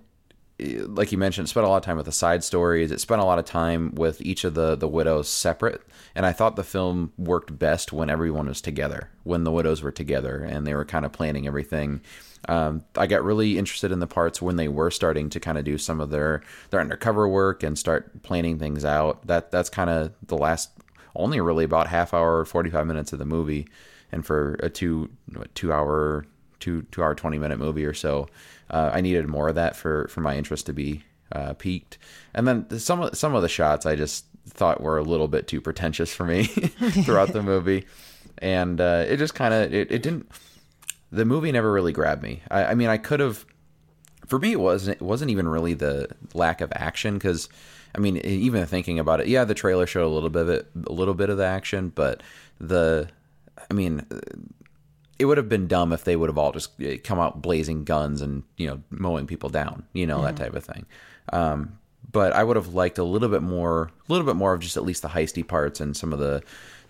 it, like you mentioned, spent a lot of time with the side stories. It spent a lot of time with each of the the widows separate, and I thought the film worked best when everyone was together, when the widows were together and they were kind of planning everything. Um, I got really interested in the parts when they were starting to kind of do some of their their undercover work and start planning things out. That that's kind of the last only really about half hour, forty five minutes of the movie, and for a two two hour two two hour twenty minute movie or so, uh, I needed more of that for for my interest to be uh, peaked. And then some of some of the shots I just thought were a little bit too pretentious for me (laughs) throughout the movie, and uh, it just kind of it, it didn't. The movie never really grabbed me. I, I mean, I could have. For me, it wasn't. It wasn't even really the lack of action because, I mean, even thinking about it, yeah, the trailer showed a little bit of it, a little bit of the action, but the, I mean, it would have been dumb if they would have all just eh, come out blazing guns and you know mowing people down, you know that type of thing. Um, but I would have liked a little bit more, a little bit more of just at least the heisty parts and some of the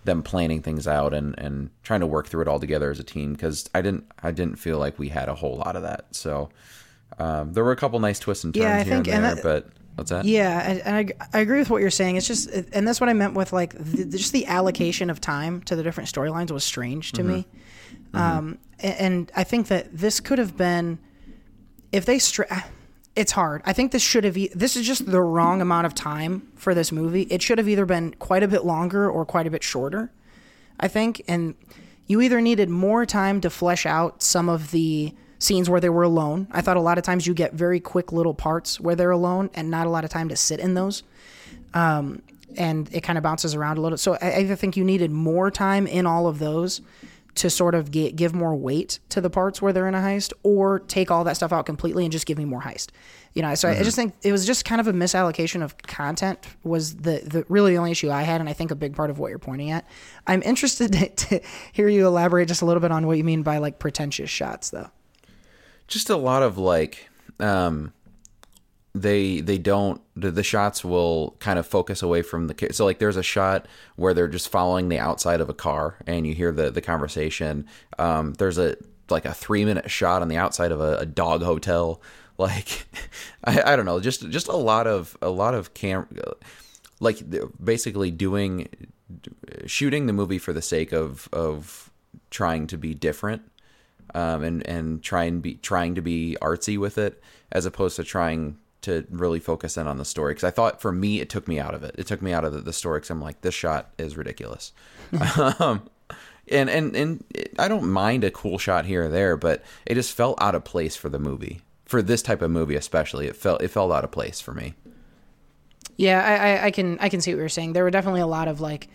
them planning things out and and trying to work through it all together as a team because I didn't I didn't feel like we had a whole lot of that. So um, there were a couple nice twists and turns Yeah, I here think- and and that- but what's that? Yeah, and and I, I agree with what you're saying. It's just, and that's what I meant with like the, just the allocation of time to the different storylines was strange to me. Um, a- and, I think that this could have been if they stra- it's hard. I think this should have. E- this is just the wrong amount of time for this movie. It should have either been quite a bit longer or quite a bit shorter. I think, and you either needed more time to flesh out some of the scenes where they were alone. I thought a lot of times you get very quick little parts where they're alone and not a lot of time to sit in those. Um, and it kind of bounces around a little. So I, I think you needed more time in all of those to sort of get, give more weight to the parts where they're in a heist or take all that stuff out completely and just give me more heist. You know, so I, I just think it was just kind of a misallocation of content was the, the really the only issue I had. And I think a big part of what you're pointing at. I'm interested (laughs) to, to hear you elaborate just a little bit on what you mean by like pretentious shots though. just a lot of like um they they don't the, shots will kind of focus away from the so like there's a shot where they're just following the outside of a car and you hear the the conversation. Um there's a like a three minute shot on the outside of a, a dog hotel. (laughs) Like I, I don't know just just a lot of a lot of cam like basically doing shooting the movie for the sake of of trying to be different um, and and try and be trying to be artsy with it as opposed to trying to really focus in on the story because I thought for me it took me out of it. It took me out of the, the story because I'm like this shot is ridiculous. (laughs) um, and and and it, I don't mind a cool shot here or there, but it just felt out of place for the movie. For this type of movie, especially, it felt it felt out of place for me. Yeah, I, I, I can I can see what you're saying. There were definitely a lot of like,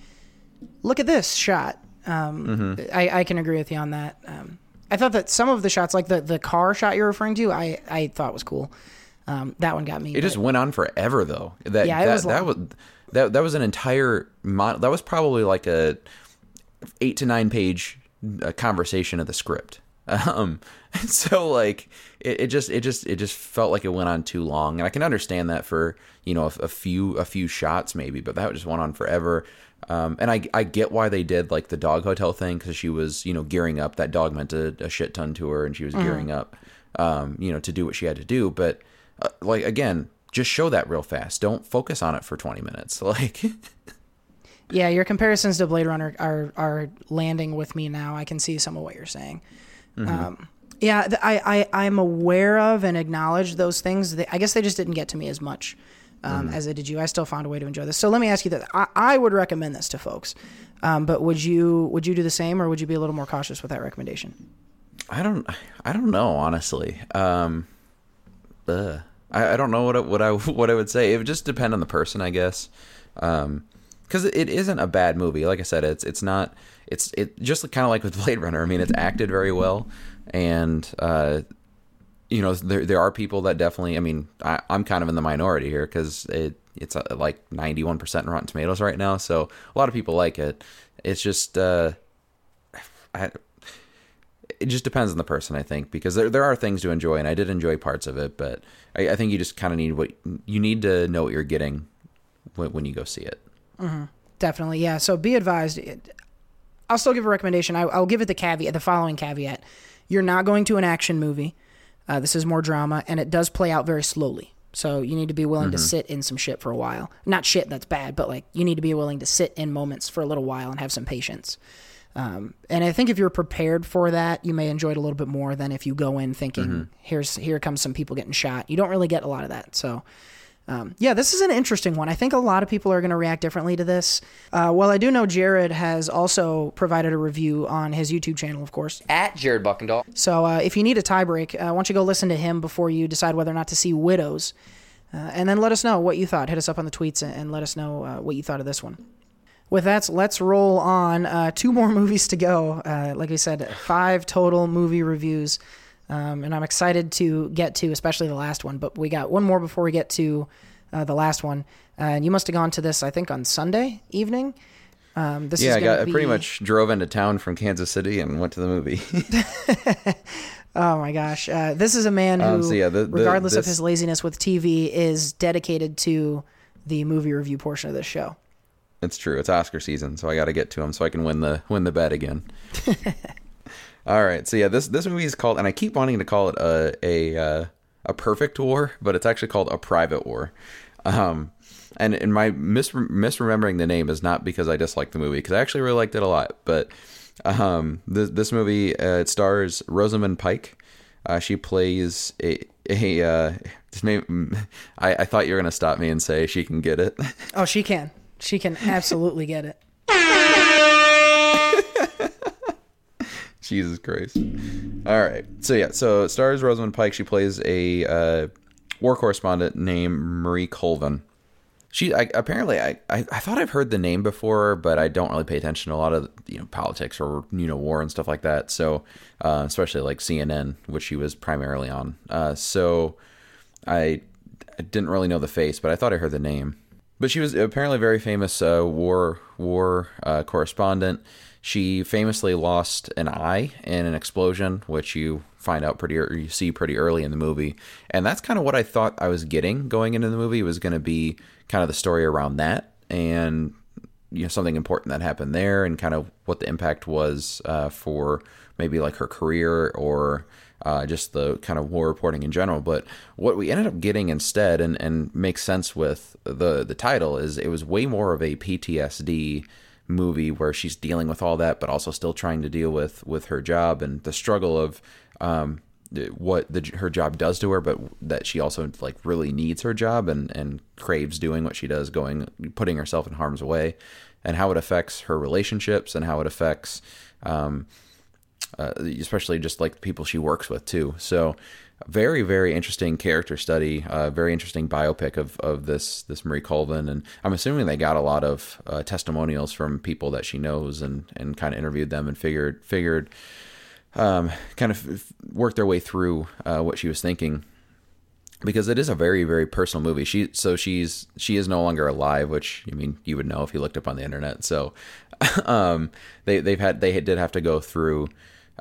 look at this shot. Um, I, I can agree with you on that. Um, I thought that some of the shots, like the, the car shot you're referring to, I, I thought was cool. Um, that one got me. It just went on forever though. That Yeah, it that, was that was that that was an entire mon- that was probably like a eight to nine page uh, conversation of the script. (laughs) Um, and so like it, it just it just it just felt like it went on too long, and I can understand that for you know a, a few a few shots maybe, but that just went on forever. Um, and I I get why they did like the dog hotel thing because she was you know gearing up. That dog meant a, a shit ton to her, and she was gearing up, um, you know, to do what she had to do. But uh, like again, just show that real fast. Don't focus on it for twenty minutes. (laughs) Like. Yeah, your comparisons to Blade Runner are are landing with me now. I can see some of what you're saying. Um, yeah, I, I I'm aware of and acknowledge those things. They, I guess they just didn't get to me as much um, as they did you. I still found a way to enjoy this. So let me ask you this: I, I would recommend this to folks, um, but would you would you do the same, or would you be a little more cautious with that recommendation? I don't I don't know honestly. Um, ugh. I, I don't know what I, what I (laughs) what I would say. It would just depend on the person, I guess. Um, because it isn't a bad movie. Like I said, it's it's not it's it just kind of like with (laughs) Blade Runner. I mean, it's acted very well, and uh, you know there there are people that definitely. I mean, I, I'm kind of in the minority here because it it's uh, like 91 percent Rotten Tomatoes right now, so a lot of people like it. It's just uh, I it just depends on the person, I think, because there there are things to enjoy, and I did enjoy parts of it, but I, I think you just kind of need what you need to know what you're getting when, when you go see it. Definitely, yeah. So be advised. I'll still give a recommendation. I, I'll give it the caveat, the following caveat: You're not going to an action movie. Uh, this is more drama, and it does play out very slowly. So you need to be willing to sit in some shit for a while. Not shit that's bad, but like you need to be willing to sit in moments for a little while and have some patience. Um, and I think if you're prepared for that, you may enjoy it a little bit more than if you go in thinking, "Here's here comes some people getting shot." You don't really get a lot of that. So. Um, yeah, this is an interesting one. I think a lot of people are going to react differently to this. Uh, well, I do know Jared has also provided a review on his YouTube channel, of course. At Jared Buckendall. So uh, if you need a tiebreak, uh, why don't you go listen to him before you decide whether or not to see Widows? Uh, and then let us know what you thought. Hit us up on the tweets and, and let us know uh, what you thought of this one. With that, let's roll on. Uh, two more (laughs) movies to go. Uh, like we said, five total movie reviews. Um, and I'm excited to get to, especially the last one. But we got one more before we get to uh, the last one. Uh, and you must have gone to this, I think, on Sunday evening. Um, this Yeah, is I got I pretty much drove into town from Kansas City and went to the movie. (laughs) (laughs) Oh my gosh, uh, this is a man who, Um, so yeah, the- the- regardless of his laziness with TV, is dedicated to the movie review portion of this show. It's true. It's Oscar season, so I got to get to him so I can win the win the bet again. (laughs) All right. So yeah, this this movie is called, and I keep wanting to call it a a uh, a perfect war, but it's actually called a private war. Um, and and my mis- misremembering the name is not because I dislike the movie, because I actually really liked it a lot. But um, this this movie uh, it stars Rosamund Pike. Uh, she plays a a uh, (laughs) I, I thought you were gonna stop me and say she can get it. Oh, she can. She can absolutely get it. (laughs) Jesus Christ. All right. So yeah, so stars Rosamund Pike. She plays a uh, war correspondent named Marie Colvin. She I, apparently I, I I thought I've heard the name before, but I don't really pay attention to a lot of you know politics or you know war and stuff like that. So uh, especially like CNN, which she was primarily on. Uh, so I I didn't really know the face, but I thought I heard the name. But she was apparently a very famous uh, war war uh, correspondent. She famously lost an eye in an explosion, which you find out pretty or you see pretty early in the movie, and that's kind of what I thought I was getting going into the movie was going to be kind of the story around that and you know something important that happened there and kind of what the impact was uh, for maybe like her career or uh, just the kind of war reporting in general. But what we ended up getting instead, and, and makes sense with the the title, is it was way more of a PTSD movie where she's dealing with all that, but also still trying to deal with with her job and the struggle of um, what the, her job does to her, but that she also like really needs her job and and craves doing what she does, going putting herself in harm's way, and how it affects her relationships and how it affects. Um, uh, especially just like the people she works with too. So, very very interesting character study, uh, very interesting biopic of of this this Marie Colvin, and I'm assuming they got a lot of uh, testimonials from people that she knows and and kind of interviewed them and figured figured. Um, kind of worked their way through uh, what she was thinking because it is a very very personal movie. She so she's she is no longer alive which i mean you would know if you looked up on the internet. So (laughs) um they they've had they did have to go through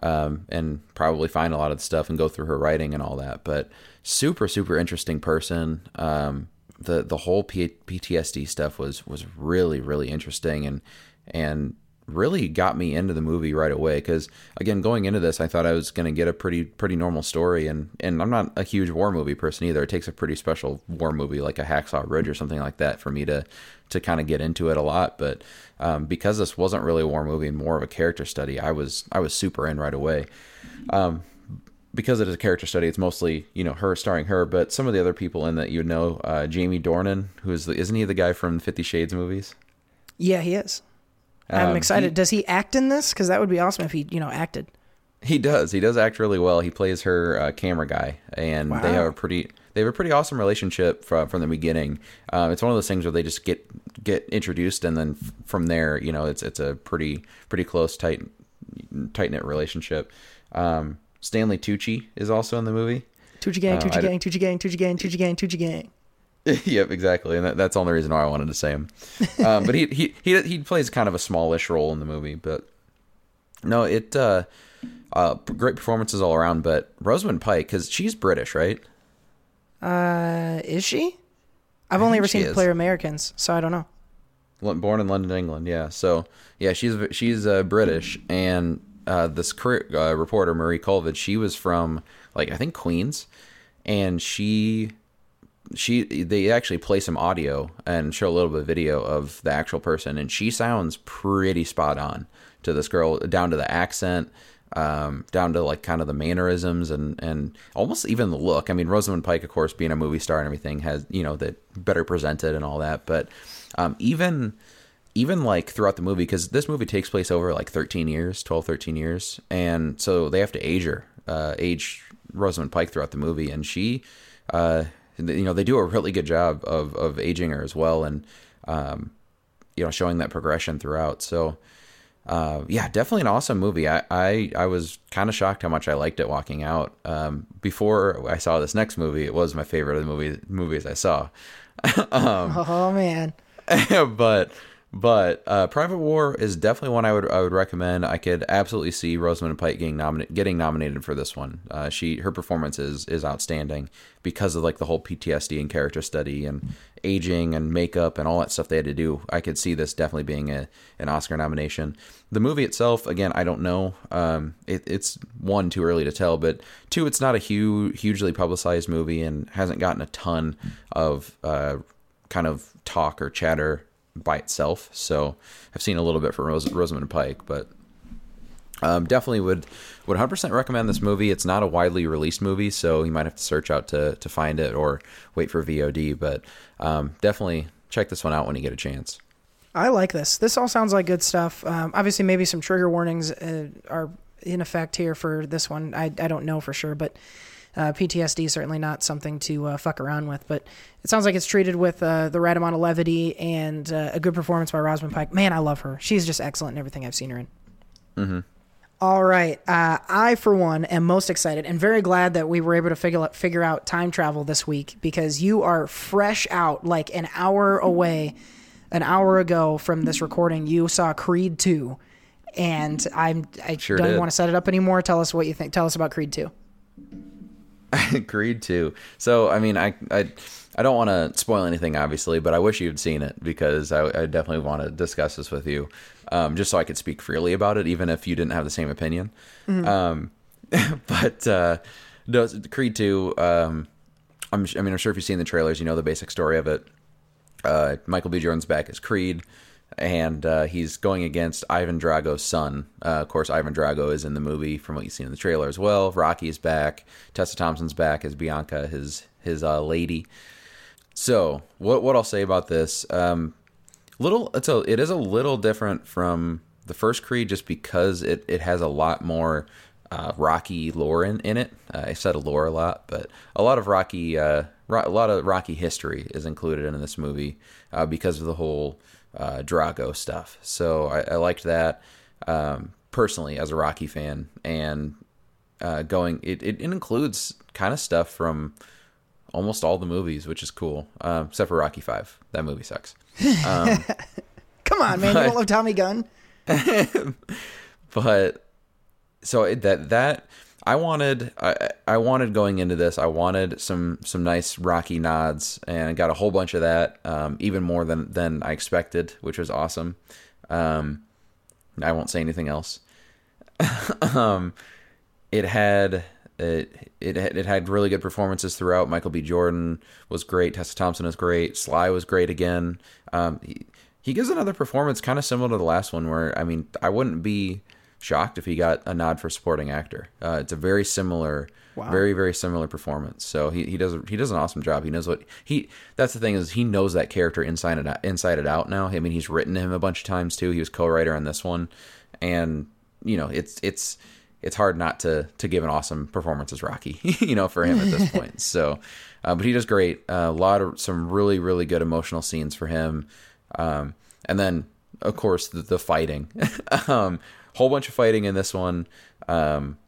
um and probably find a lot of the stuff and go through her writing and all that. But super super interesting person. Um the the whole P- PTSD stuff was was really really interesting and and really got me into the movie right away because again going into this i thought i was going to get a pretty pretty normal story and and i'm not a huge war movie person either it takes a pretty special war movie like a hacksaw ridge or something like that for me to to kind of get into it a lot but um, because this wasn't really a war movie and more of a character study i was i was super in right away um, because it is a character study, it's mostly you know her starring her, but some of the other people in that you know, uh, Jamie Dornan, who is the, isn't he the guy from Fifty Shades movies? Yeah, he is. I'm Um, excited. he- Does he act in this? Because that would be awesome if he, you know, acted. He does. He does act really well. He plays her uh, camera guy, and they have a pretty they have a pretty awesome relationship from from the beginning. Um, it's one of those things where they just get get introduced, and then f- from there, you know, it's it's a pretty pretty close tight tight knit relationship. Um, Stanley Tucci is also in the movie. Tucci gang, Uh, Tucci d- gang, Tucci gang, Tucci gang, Tucci gang, Tucci gang. (laughs) yep, exactly, and that, that's the only reason why I wanted to say him. (laughs) Um, but he, he he he plays kind of a smallish role in the movie, but no, it uh, uh, great performances all around. But Rosamund Pike, because she's British, right? Uh, is she? I've only ever seen. Player Americans, so I don't know. Born in London, England. Yeah, so yeah, she's she's uh, British, and uh, this career, uh, reporter Marie Colvin, she was from like I think Queens, and she she they actually play some audio and show a little bit of video of the actual person and she sounds pretty spot on to this girl down to the accent um, down to like kind of the mannerisms and and almost even the look. I mean rosamund pike of course being a movie star and everything has you know that better presented and all that but um, even even like throughout the movie because this movie takes place over like 13 years 12 13 years and so they have to age her uh, age rosamund pike throughout the movie and she uh, you know they do a really good job of of aging her as well and um, you know showing that progression throughout. So uh, yeah definitely an awesome movie. I i, I was kind of shocked how much i liked it walking out. Um, before i saw this next movie it was my favorite of the movie movies i saw. (laughs) Oh man, (laughs) but but uh, Private War is definitely one I would I would recommend. I could absolutely see Rosamund Pike getting nominated getting nominated for this one. Uh, she her performance is is outstanding because of like the whole PTSD and character study and aging and makeup and all that stuff they had to do. I could see this definitely being a an Oscar nomination. The movie itself, again, I don't know. Um, it, it's one too early to tell, but two, it's not a huge hugely publicized movie and hasn't gotten a ton of uh, kind of talk or chatter by itself. So I've seen a little bit from Ros- Rosamund Pike, but Um, definitely would would 100% recommend this movie. It's not a widely released movie, so you might have to search out to to find it or wait for VOD. But um, definitely check this one out when you get a chance. I like this. This all sounds like good stuff. Um, obviously, maybe some trigger warnings uh, are in effect here for this one. I, I don't know for sure, but uh, PTSD is certainly not something to uh, fuck around with. But it sounds like it's treated with uh, the right amount of levity and uh, a good performance by Rosamund Pike. Man, I love her. She's just excellent in everything I've seen her in. Mm-hmm. All right. Uh, I, for one, am most excited and very glad that we were able to figure out, figure out time travel this week because you are fresh out, like an hour away, an hour ago from this recording. You saw Creed 2. And I'm I Sure don't did. want to set it up anymore. Tell us what you think. Tell us about Creed 2. (laughs) Creed two. So I mean, I I, I don't want to spoil anything, obviously, but I wish you'd seen it because I, I definitely want to discuss this with you, um, just so I could speak freely about it, even if you didn't have the same opinion. Mhm. Um, (laughs) but uh, no, Creed two. Um, I'm, I mean, I'm sure if you've seen the trailers, you know the basic story of it. Uh, Michael B. Jordan's back as Creed, and uh, he's going against Ivan Drago's son. Uh, of course, Ivan Drago is in the movie from what you've seen in the trailer as well. Rocky's back. Tessa Thompson's back as Bianca, his his uh, lady. So, what what I'll say about this? Um, little, it's a it is a little different from the first Creed, just because it it has a lot more uh, Rocky lore in, in it. Uh, I said lore a lot, but a lot of Rocky, uh, ro- a lot of Rocky history is included in this movie because of the whole uh, Drago stuff. So I, I liked that um, personally as a Rocky fan, and uh, going it, it, includes kind of stuff from almost all the movies, which is cool, um, except for Rocky Five. That movie sucks. Um, (laughs) Come on, man. You don't love Tommy Gunn? (laughs) but so it, that that I wanted I, I wanted going into this I wanted some some nice rocky nods and got a whole bunch of that um, even more than than I expected which was awesome um, I won't say anything else (laughs) um, it had it, it it had really good performances throughout. Michael B. Jordan was great. Tessa Thompson was great. Sly was great again. Um, he, he gives another performance kind of similar to the last one, where I mean, I wouldn't be shocked if he got a nod for supporting actor. Uh, it's a very similar, Wow. very very similar performance. So he, he does he does an awesome job. He knows what he. That's the thing is he knows that character inside and out, inside it out now. I mean, he's written him a bunch of times too. He was co-writer on this one, and you know, it's it's it's hard not to to give an awesome performance as Rocky, (laughs) you know, for him at this point. (laughs) So, uh, but he does great. Uh, a lot of some really really good emotional scenes for him, um, and then of course the, the fighting, (laughs) um, whole bunch of fighting in this one. Um,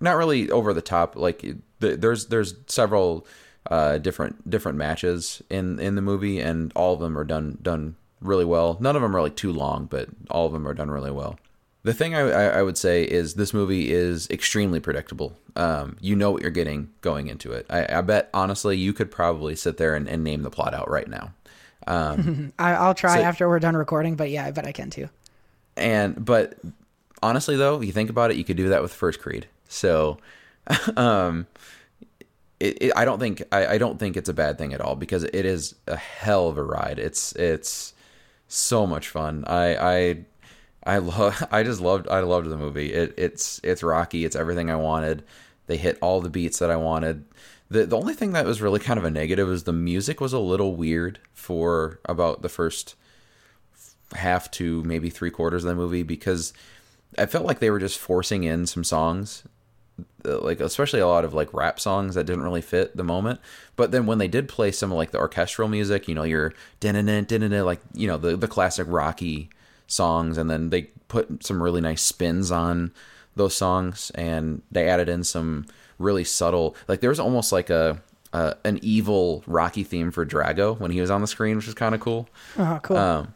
not really over the top. Like th- there's there's several uh, different different matches in in the movie, and all of them are done done really well. None of them are like too long, but all of them are done really well. The thing I, I, would say is this movie is extremely predictable. Um, you know what you're getting going into it. I, I bet honestly you could probably sit there and, and name the plot out right now. Um, (laughs) I, I'll try So- after we're done recording, but yeah, I bet I can too. and but honestly though if you think about it you could do that with first creed. So (laughs) um it, it, i don't think I, I don't think it's a bad thing at all because it is a hell of a ride. It's it's so much fun. I i i love (laughs) i just loved i loved the movie. It it's it's rocky. It's everything i wanted. They hit all the beats that i wanted. The the only thing that was really kind of a negative is the music was a little weird for about the first half to maybe three quarters of the movie because I felt like they were just forcing in some songs, uh, like especially a lot of like rap songs that didn't really fit the moment. But then when they did play some of like the orchestral music, you know, your din din like you know the the classic Rocky songs, and then they put some really nice spins on those songs, and they added in some really subtle, like there was almost like a. Uh, an evil Rocky theme for Drago when he was on the screen, which was kind of cool. Oh, cool. Um,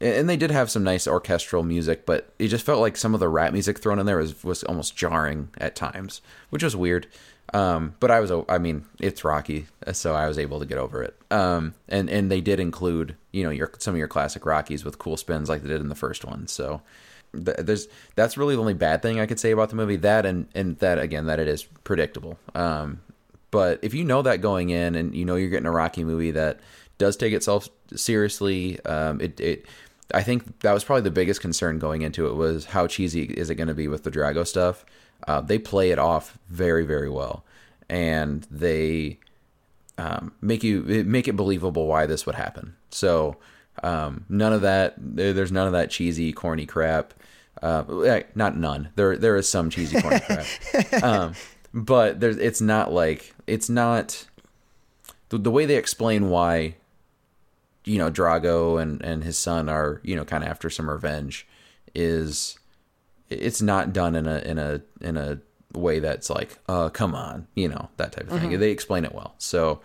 and they did have some nice orchestral music, but it just felt like some of the rap music thrown in there was was almost jarring at times, which was weird. Um, but I was, I mean, it's Rocky, so I was able to get over it. Um, and and they did include, you know, your some of your classic Rockies with cool spins like they did in the first one. So th- there's that's really the only bad thing I could say about the movie. That and and that again that it is predictable. Um, but if you know that going in and you know you're getting a Rocky movie that does take itself seriously, um, it it I think that was probably the biggest concern going into it was how cheesy is it going to be with the Drago stuff. Uh, they play it off very very well, and they um, make you make it believable why this would happen. So um, none of that. There's none of that cheesy, corny crap. Uh, eh, not none. There there is some cheesy, corny crap. (laughs) Um, but there's it's not like it's not the, the way they explain why you know Drago and and his son are you know kind of after some revenge is it's not done in a in a in a way that's like uh come on you know that type of thing. They explain it well. So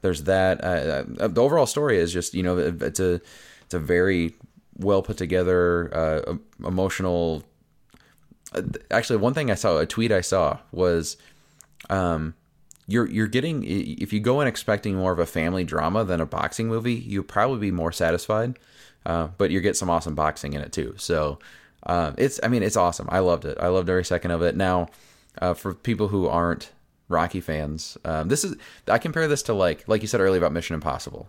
there's that. Uh, uh, the overall story is just you know it's a it's a very well put together uh, emotional uh, actually one thing i saw a tweet i saw was um you're you're getting if you go in expecting more of a family drama than a boxing movie, you'll probably be more satisfied. Uh, but you get some awesome boxing in it too. So uh, it's I mean it's awesome. I loved it. I loved every second of it. Now, uh, for people who aren't Rocky fans, um, this is I compare this to like like you said earlier about Mission Impossible.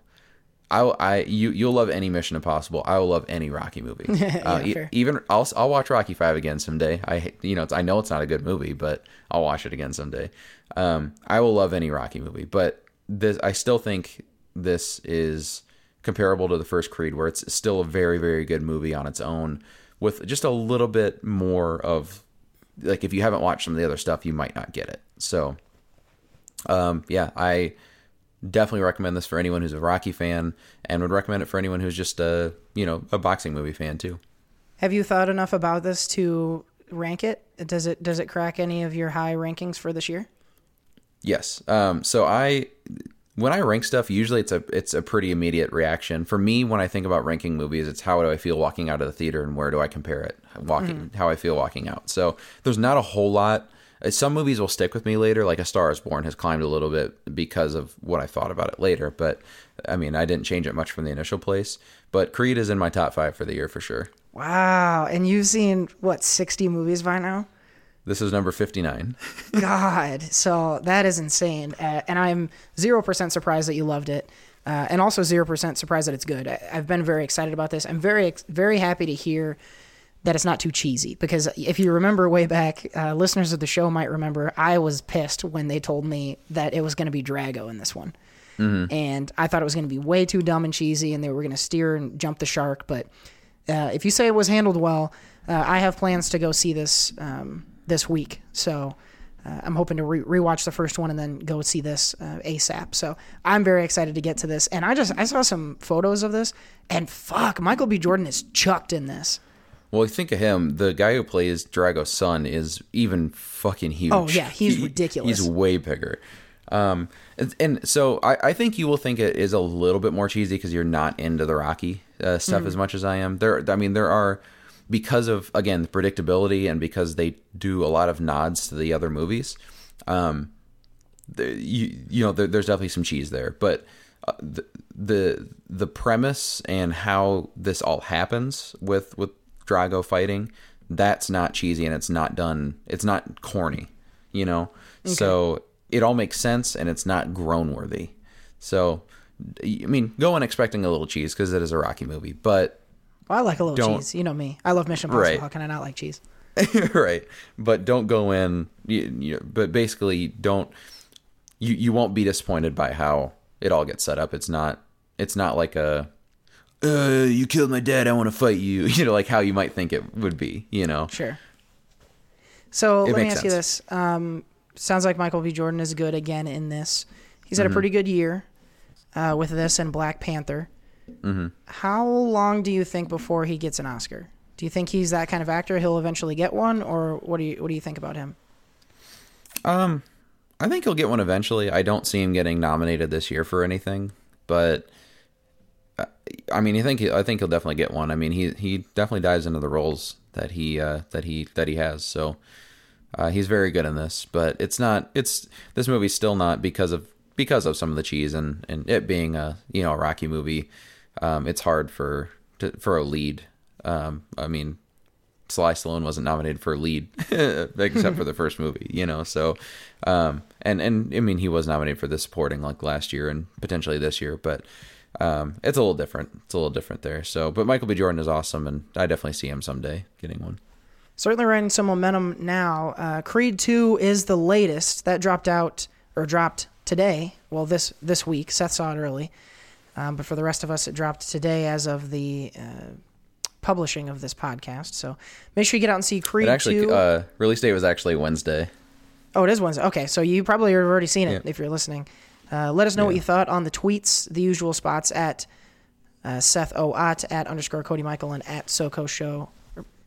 I, I you you'll love any Mission Impossible. I will love any Rocky movie. (laughs) uh, e- fair. even I'll I'll watch Rocky Five again someday. I you know it's, I know it's not a good movie, but I'll watch it again someday. Um, I will love any Rocky movie, but this I still think this is comparable to the first Creed, where it's still a very very good movie on its own, with just a little bit more of like if you haven't watched some of the other stuff, you might not get it. So, um, yeah, I definitely recommend this for anyone who's a Rocky fan, and would recommend it for anyone who's just a you know a boxing movie fan too. Have you thought enough about this to rank it? Does it does it crack any of your high rankings for this year? Yes. Um, so I, when I rank stuff, usually it's a it's a pretty immediate reaction. For me, when I think about ranking movies, it's how do I feel walking out of the theater and where do I compare it walking how I feel walking out. So there's not a whole lot. Uh, Some movies will stick with me later, like A Star Is Born has climbed a little bit because of what I thought about it later. But I mean, I didn't change it much from the initial place. But Creed is in my top five for the year for sure. Wow, and you've seen what sixty movies by now? This is number fifty nine. God, so that is insane, uh, and I'm zero percent surprised that you loved it, uh, and also zero percent surprised that it's good. I, I've been very excited about this. I'm very very happy to hear that it's not too cheesy because if you remember way back, uh, listeners of the show might remember I was pissed when they told me that it was going to be Drago in this one, and I thought it was going to be way too dumb and cheesy, and they were going to steer and jump the shark. But uh, if you say it was handled well, uh, I have plans to go see this um, this week. So uh, I'm hoping to re- rewatch the first one and then go see this uh, ASAP. So I'm very excited to get to this. And I just I saw some photos of this, and fuck, Michael B. Jordan is chucked in this. Well, think of him. The guy who plays Drago's son is even fucking huge. Oh, yeah, he's He- ridiculous. He's way bigger. Um, and, and so I, I think you will think it is a little bit more cheesy because you're not into the Rocky uh, stuff Mm-hmm. as much as I am. There, I mean, there are because of again the predictability and because they do a lot of nods to the other movies. Um, the, you you know there, there's definitely some cheese there, but uh, the the the premise and how this all happens with with Drago fighting that's not cheesy and it's not done it's not corny, you know. So it all makes sense and it's not groan worthy. So I mean, go in expecting a little cheese because it is a Rocky movie, but Well, I like a little Don't- cheese. You know me. I love Mission Impossible. Right. How can I not like cheese? (laughs) right but don't go in you, you, but basically don't you you won't be disappointed by how it all gets set up it's not it's not like a uh you killed my dad i want to fight you (laughs) you know like how you might think it would be you know Sure. So let me ask you this. Um, sounds like Michael B. Jordan is good again in this. He's Mm-hmm. had a pretty good year uh, with this and Black Panther. Mm-hmm. How long do you think before he gets an Oscar? Do you think he's that kind of actor? He'll eventually get one, or what do you what do you think about him? Um, I think he'll get one eventually. I don't see him getting nominated this year for anything, but uh, I mean, I think he, I think he'll definitely get one. I mean, he he definitely dives into the roles that he uh, that he that he has. So uh, he's very good in this. But it's not. It's this movie's still not because of because of some of the cheese and and it being a you know a Rocky movie. Um, it's hard for to, for a lead. Um, I mean, Sly Stallone wasn't nominated for a lead (laughs) except for the first movie, you know. So, um, and and I mean, he was nominated for the supporting like last year and potentially this year, but um, it's a little different. It's a little different there. So, but Michael B. Jordan is awesome, and I definitely see him someday getting one. Certainly riding some momentum now. Uh, Creed 2 is the latest. That dropped out, or dropped today. Well, this this week. Seth saw it early. Um, but for the rest of us, it dropped today as of the uh, publishing of this podcast. So make sure you get out and see Creed It actually 2. uh, release date was actually Wednesday. Oh, it is Wednesday. Okay, so you probably have already seen it Yeah. if you're listening. Uh, let us know what you thought on the tweets, the usual spots at uh, Seth O. Ott, at underscore Cody Michael, and at SoCo Show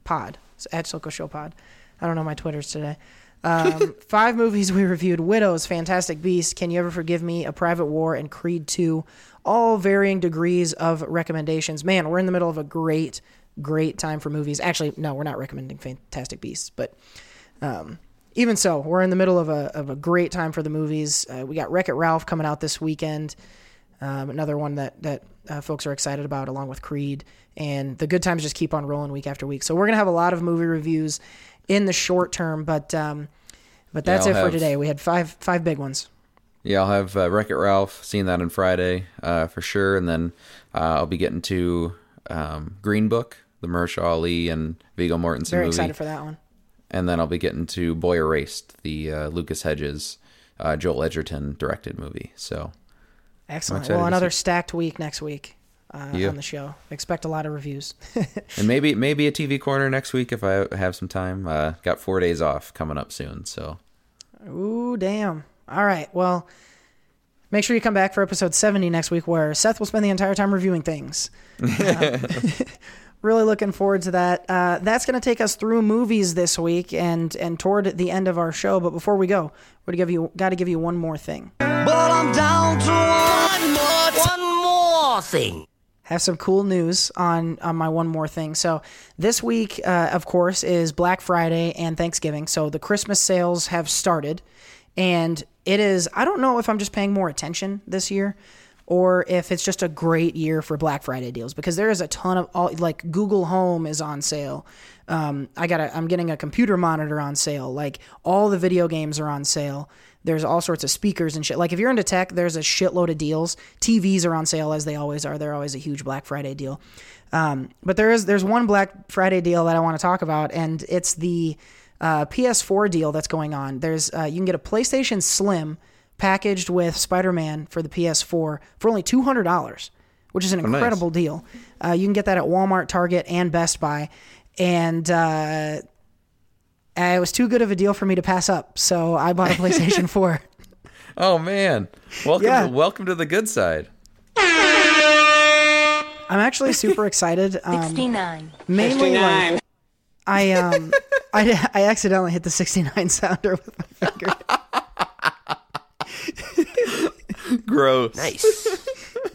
Pod. At SoCo Show Pod. I don't know my Twitters today. Um, (laughs) five movies we reviewed Widows, Fantastic Beasts, Can You Ever Forgive Me, A Private War, and Creed 2. All varying degrees of recommendations. Man, we're in the middle of a great, great time for movies. Actually, no, we're not recommending Fantastic Beasts, but um, even so, we're in the middle of a, of a great time for the movies. Uh, we got Wreck It Ralph coming out this weekend. Um, another one that that uh, folks are excited about, along with Creed, and the good times just keep on rolling week after week. So we're gonna have a lot of movie reviews in the short term, but um, but that's I'll it for today. We had five five big ones. Yeah, I'll have uh, Wreck It Ralph. Seeing that on Friday uh, for sure, and then uh, I'll be getting to um, Green Book, the Mahershala Ali and Viggo Mortensen Very movie, excited for that one. and then I'll be getting to Boy Erased, the uh, Lucas Hedges, uh, Joel Edgerton directed movie. So Excellent. Well, another stacked week next week uh, Yeah. on the show. Expect a lot of reviews. (laughs) and maybe maybe a TV corner next week if I have some time. Uh, got four days off coming up soon, so Ooh, damn. All right. Well, make sure you come back for episode 70 next week where Seth will spend the entire time reviewing things. (laughs) Uh, (laughs) really looking forward to that. Uh, that's going to take us through movies this week and and toward the end of our show. But before we go, we're to give you got to give you one more thing. But I'm down to one more, one more thing. Have some cool news on on my one more thing. So this week, uh, of course, is Black Friday and Thanksgiving. So the Christmas sales have started, and it is. I don't know if I'm just paying more attention this year, or if it's just a great year for Black Friday deals because there is a ton of all like Google Home is on sale. Um, I got I'm getting a computer monitor on sale. Like all the video games are on sale. There's all sorts of speakers and shit. Like if you're into tech, there's a shitload of deals. TVs are on sale as they always are. They're always a huge Black Friday deal. Um, but there is there's one Black Friday deal that I want to talk about, and it's the uh, PS4 deal that's going on. There's uh, you can get a PlayStation Slim packaged with Spider-Man for the PS4 for only two hundred dollars, which is an nice. incredible deal. Uh, you can get that at Walmart, Target, and Best Buy, and uh, it was too good of a deal for me to pass up. So I bought a (laughs) PlayStation 4. oh man, welcome Yeah. to, welcome to the good side. I'm actually super (laughs) excited. Um, 69. mainly like I (laughs) um I I accidentally hit the 69 sounder with my finger. Gross. Nice.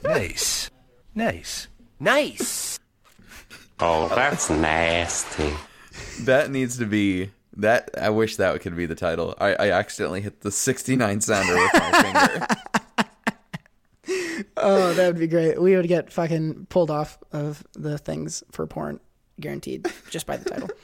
nice. Nice. Nice. Oh, that's nasty. That needs to be that. I wish that could be the title. I, I accidentally hit the 69 sounder with my finger. (laughs) Oh, that would be great. We would get fucking pulled off of the things for porn, guaranteed, just by the title. (laughs)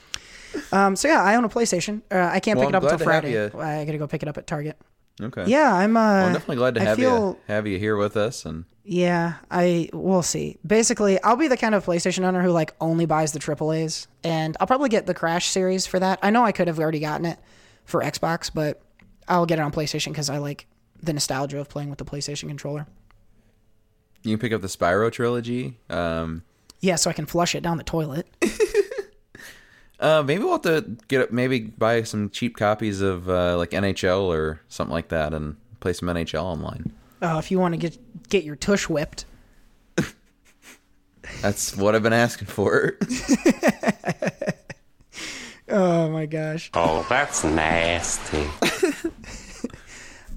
Um, so yeah, I own a PlayStation. Uh, I can't Well, pick it up until glad to have Friday. I gotta go pick it up at Target. Okay. Yeah, I'm. Uh, Well, I'm definitely glad to have feel, you have you here with us and Yeah, I we'll see. Basically, I'll be the kind of PlayStation owner who like only buys the AAA's, and I'll probably get the Crash series for that. I know I could have already gotten it for Xbox, but I'll get it on PlayStation because I like the nostalgia of playing with the PlayStation controller. you can pick up the Spyro trilogy. Um, Yeah, so I can flush it down the toilet. (laughs) uh, maybe we'll have to get maybe buy some cheap copies of uh, like NHL or something like that and play some NHL online. Oh, if you want to get get your tush whipped. (laughs) That's what I've been asking for. (laughs) Oh my gosh. Oh, that's nasty. (laughs)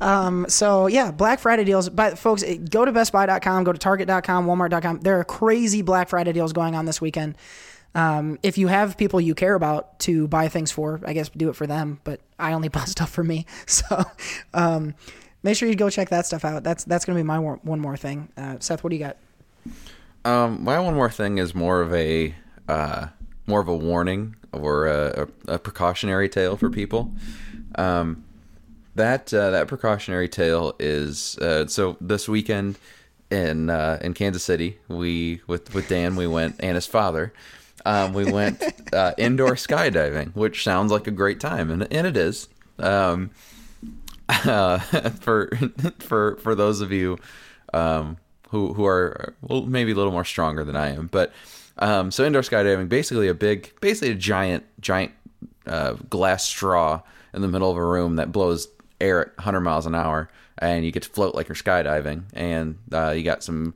Um, so yeah, Black Friday deals. But folks, go to BestBuy.com, go to Target.com, Walmart.com. There are crazy Black Friday deals going on this weekend. Um, if you have people you care about to buy things for, I guess do it for them. But I only (laughs) buy stuff for me, (laughs) so um, make sure you go check that stuff out. That's that's gonna be my one more thing. Uh, Seth, what do you got? Um, my one more thing is more of a uh, more of a warning or a, a, a precautionary tale for people. Um, that uh, that precautionary tale is uh, so this weekend in uh, in Kansas City, we with with Dan, we went and his father. Um, we went uh, indoor skydiving, which sounds like a great time, and and it is. Um, uh, (laughs) for for for those of you um, who who are well, maybe a little more stronger than I am, but um, so indoor skydiving, basically a big, basically a giant giant uh, glass straw in the middle of a room that blows air at 100 miles an hour, and you get to float like you're skydiving, and uh, you got some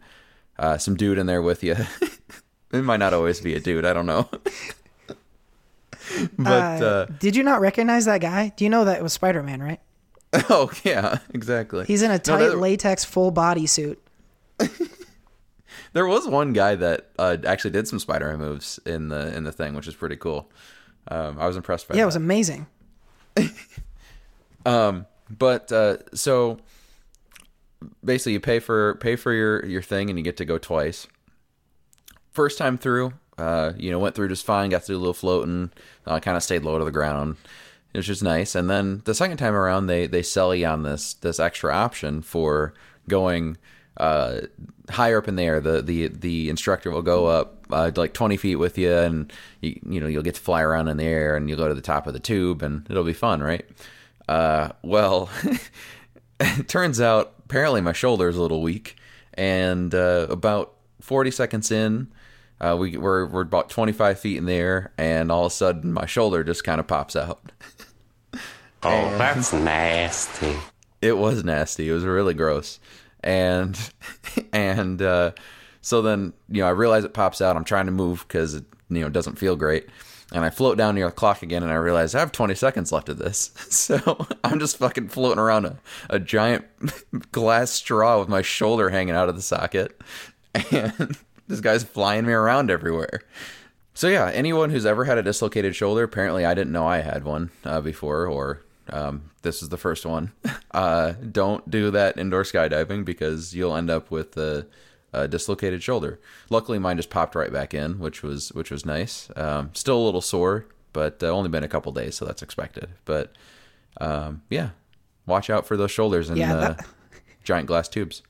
uh, some dude in there with you. (laughs) it might not always be a dude. I don't know. (laughs) but uh, Did you not recognize that guy? Do you know that it was Spider Man, right? (laughs) oh yeah, exactly. He's in a No, tight latex full body suit. (laughs) There was one guy that uh, actually did some Spider-Man moves in the in the thing, which is pretty cool. Um, I was impressed by Yeah, it was amazing. um, but uh, so basically you pay for pay for your your thing and you get to go twice first time through uh, you know went through just fine got to do a little floating uh, kind of stayed low to the ground it was just nice. And then the second time around they they sell you on this this extra option for going uh, higher up in the air. The the the instructor will go up uh, like 20 feet with you and you, you know you'll get to fly around in the air and you'll go to the top of the tube and it'll be fun right? Uh, well, (laughs) it turns out apparently my shoulder is a little weak, and uh, about 40 seconds in, uh, we we're we're about 25 feet in the air, and all of a sudden my shoulder just kind of pops out. Oh, that's nasty. It was nasty. It was really gross, and and uh, so then you know I realize it pops out. I'm trying to move because it you know doesn't feel great. And I float down near the clock again, and I realize I have 20 seconds left of this. (laughs) So I'm just fucking floating around a, a giant (laughs) glass straw with my shoulder hanging out of the socket. (laughs) And this guy's flying me around everywhere. So yeah, anyone who's ever had a dislocated shoulder, apparently I didn't know I had one uh, before, or um, this is the first one. (laughs) Uh, don't do that indoor skydiving because you'll end up with a, a dislocated shoulder. Luckily, mine just popped right back in, which was which was nice. Um, still a little sore, but uh, only been a couple days, so that's expected. But um, yeah, watch out for those shoulders and Yeah, that- giant glass tubes.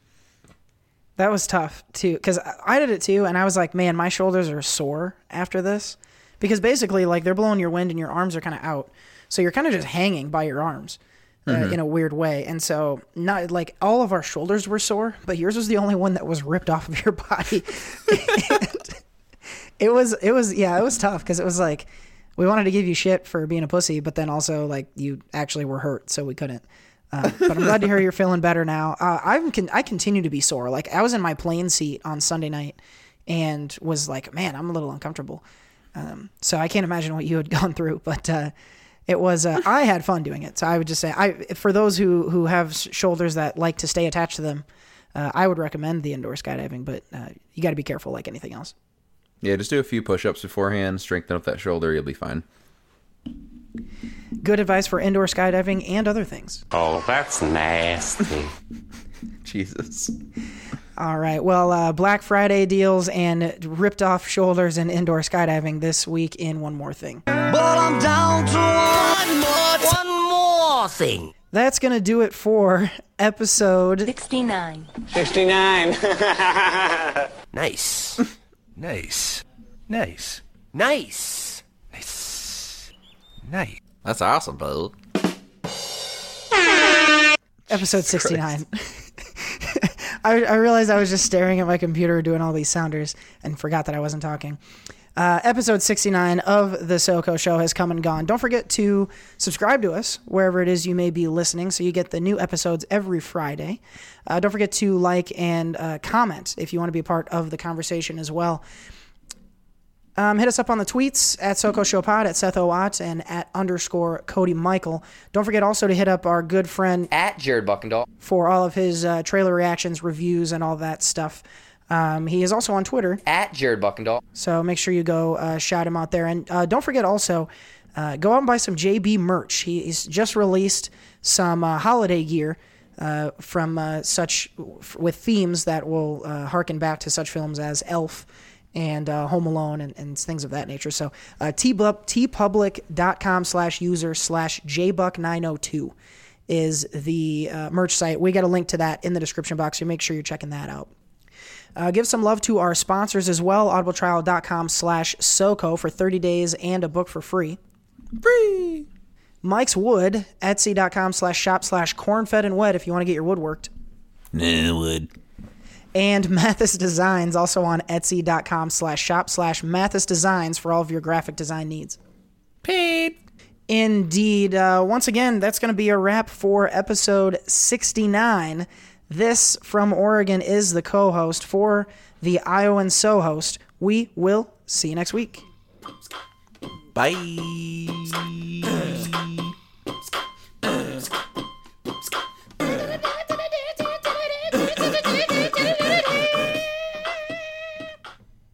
That was tough too, because I did it too, and I was like, man, my shoulders are sore after this, because basically, like they're blowing your wind and your arms are kind of out, so you're kind of just hanging by your arms. Uh, Mm-hmm. in a weird way, and so not like all of our shoulders were sore, but yours was the only one that was ripped off of your (laughs) body. It was, it was, yeah, it was tough because it was like we wanted to give you shit for being a pussy, but then also like you actually were hurt, so we couldn't. Uh, but I'm glad to hear you're feeling better now. Uh, I'm con- I continue to be sore. Like I was in my plane seat on Sunday night and was like, man, I'm a little uncomfortable. Um, so I can't imagine what you had (laughs) gone through, but uh, it was. Uh, I had fun doing it. So I would just say, I for those who who have shoulders that like to stay attached to them, uh, I would recommend the indoor skydiving. But uh, you got to be careful, like anything else. Yeah, just do a few push-ups beforehand, strengthen up that shoulder, you'll be fine. Good advice for indoor skydiving and other things. Oh, that's nasty. (laughs) Jesus. All right. Well, uh, Black Friday deals and ripped off shoulders and indoor skydiving this week in one more thing. But I'm down to one more, one more thing. That's going to do it for episode 69. 69. (laughs) (laughs) Nice. Nice. Nice. Nice. Nice. Nice. That's awesome, bro. episode 69. (laughs) I, I realized I was just staring at my computer doing all these sounders and forgot that I wasn't talking. Uh, episode 69 of the SoCo Show has come and gone. Don't forget to subscribe to us wherever it is you may be listening so you get the new episodes every Friday. Uh, don't forget to like and uh, comment if you want to be a part of the conversation as well. Um, hit us up on the tweets at SoCo Show Pod, at Seth Owat, and at underscore Cody Michael. Don't forget also to hit up our good friend At Jared Buckendahl. for all of his uh, trailer reactions, reviews, and all that stuff. Um, he is also on Twitter, At Jared Buckendahl. so make sure you go uh, shout him out there. And uh, don't forget also, uh, go out and buy some JB merch. He, he's just released some uh, holiday gear uh, from uh, such with themes that will uh, harken back to such films as Elf and uh, Home Alone and, and things of that nature. So uh, tpub- teepublic.com slash user slash jbuck902 is the uh, merch site. We got a link to that in the description box, so make sure you're checking that out. Uh, give some love to our sponsors as well, audibletrial.com slash SoCo for 30 days and a book for free. Free. Mike's Wood, etsy.com slash shop slash cornfed and wet if you want to get your wood worked. Nah, wood. And (laughs) Mathis Designs, also on etsy.com slash shop slash Mathis Designs for all of your graphic design needs. Paid. Indeed. Uh, once again, that's going to be a wrap for episode 69. This from Oregon is the co host for the Iowan So host. We will see you next week. Bye. (clears throat)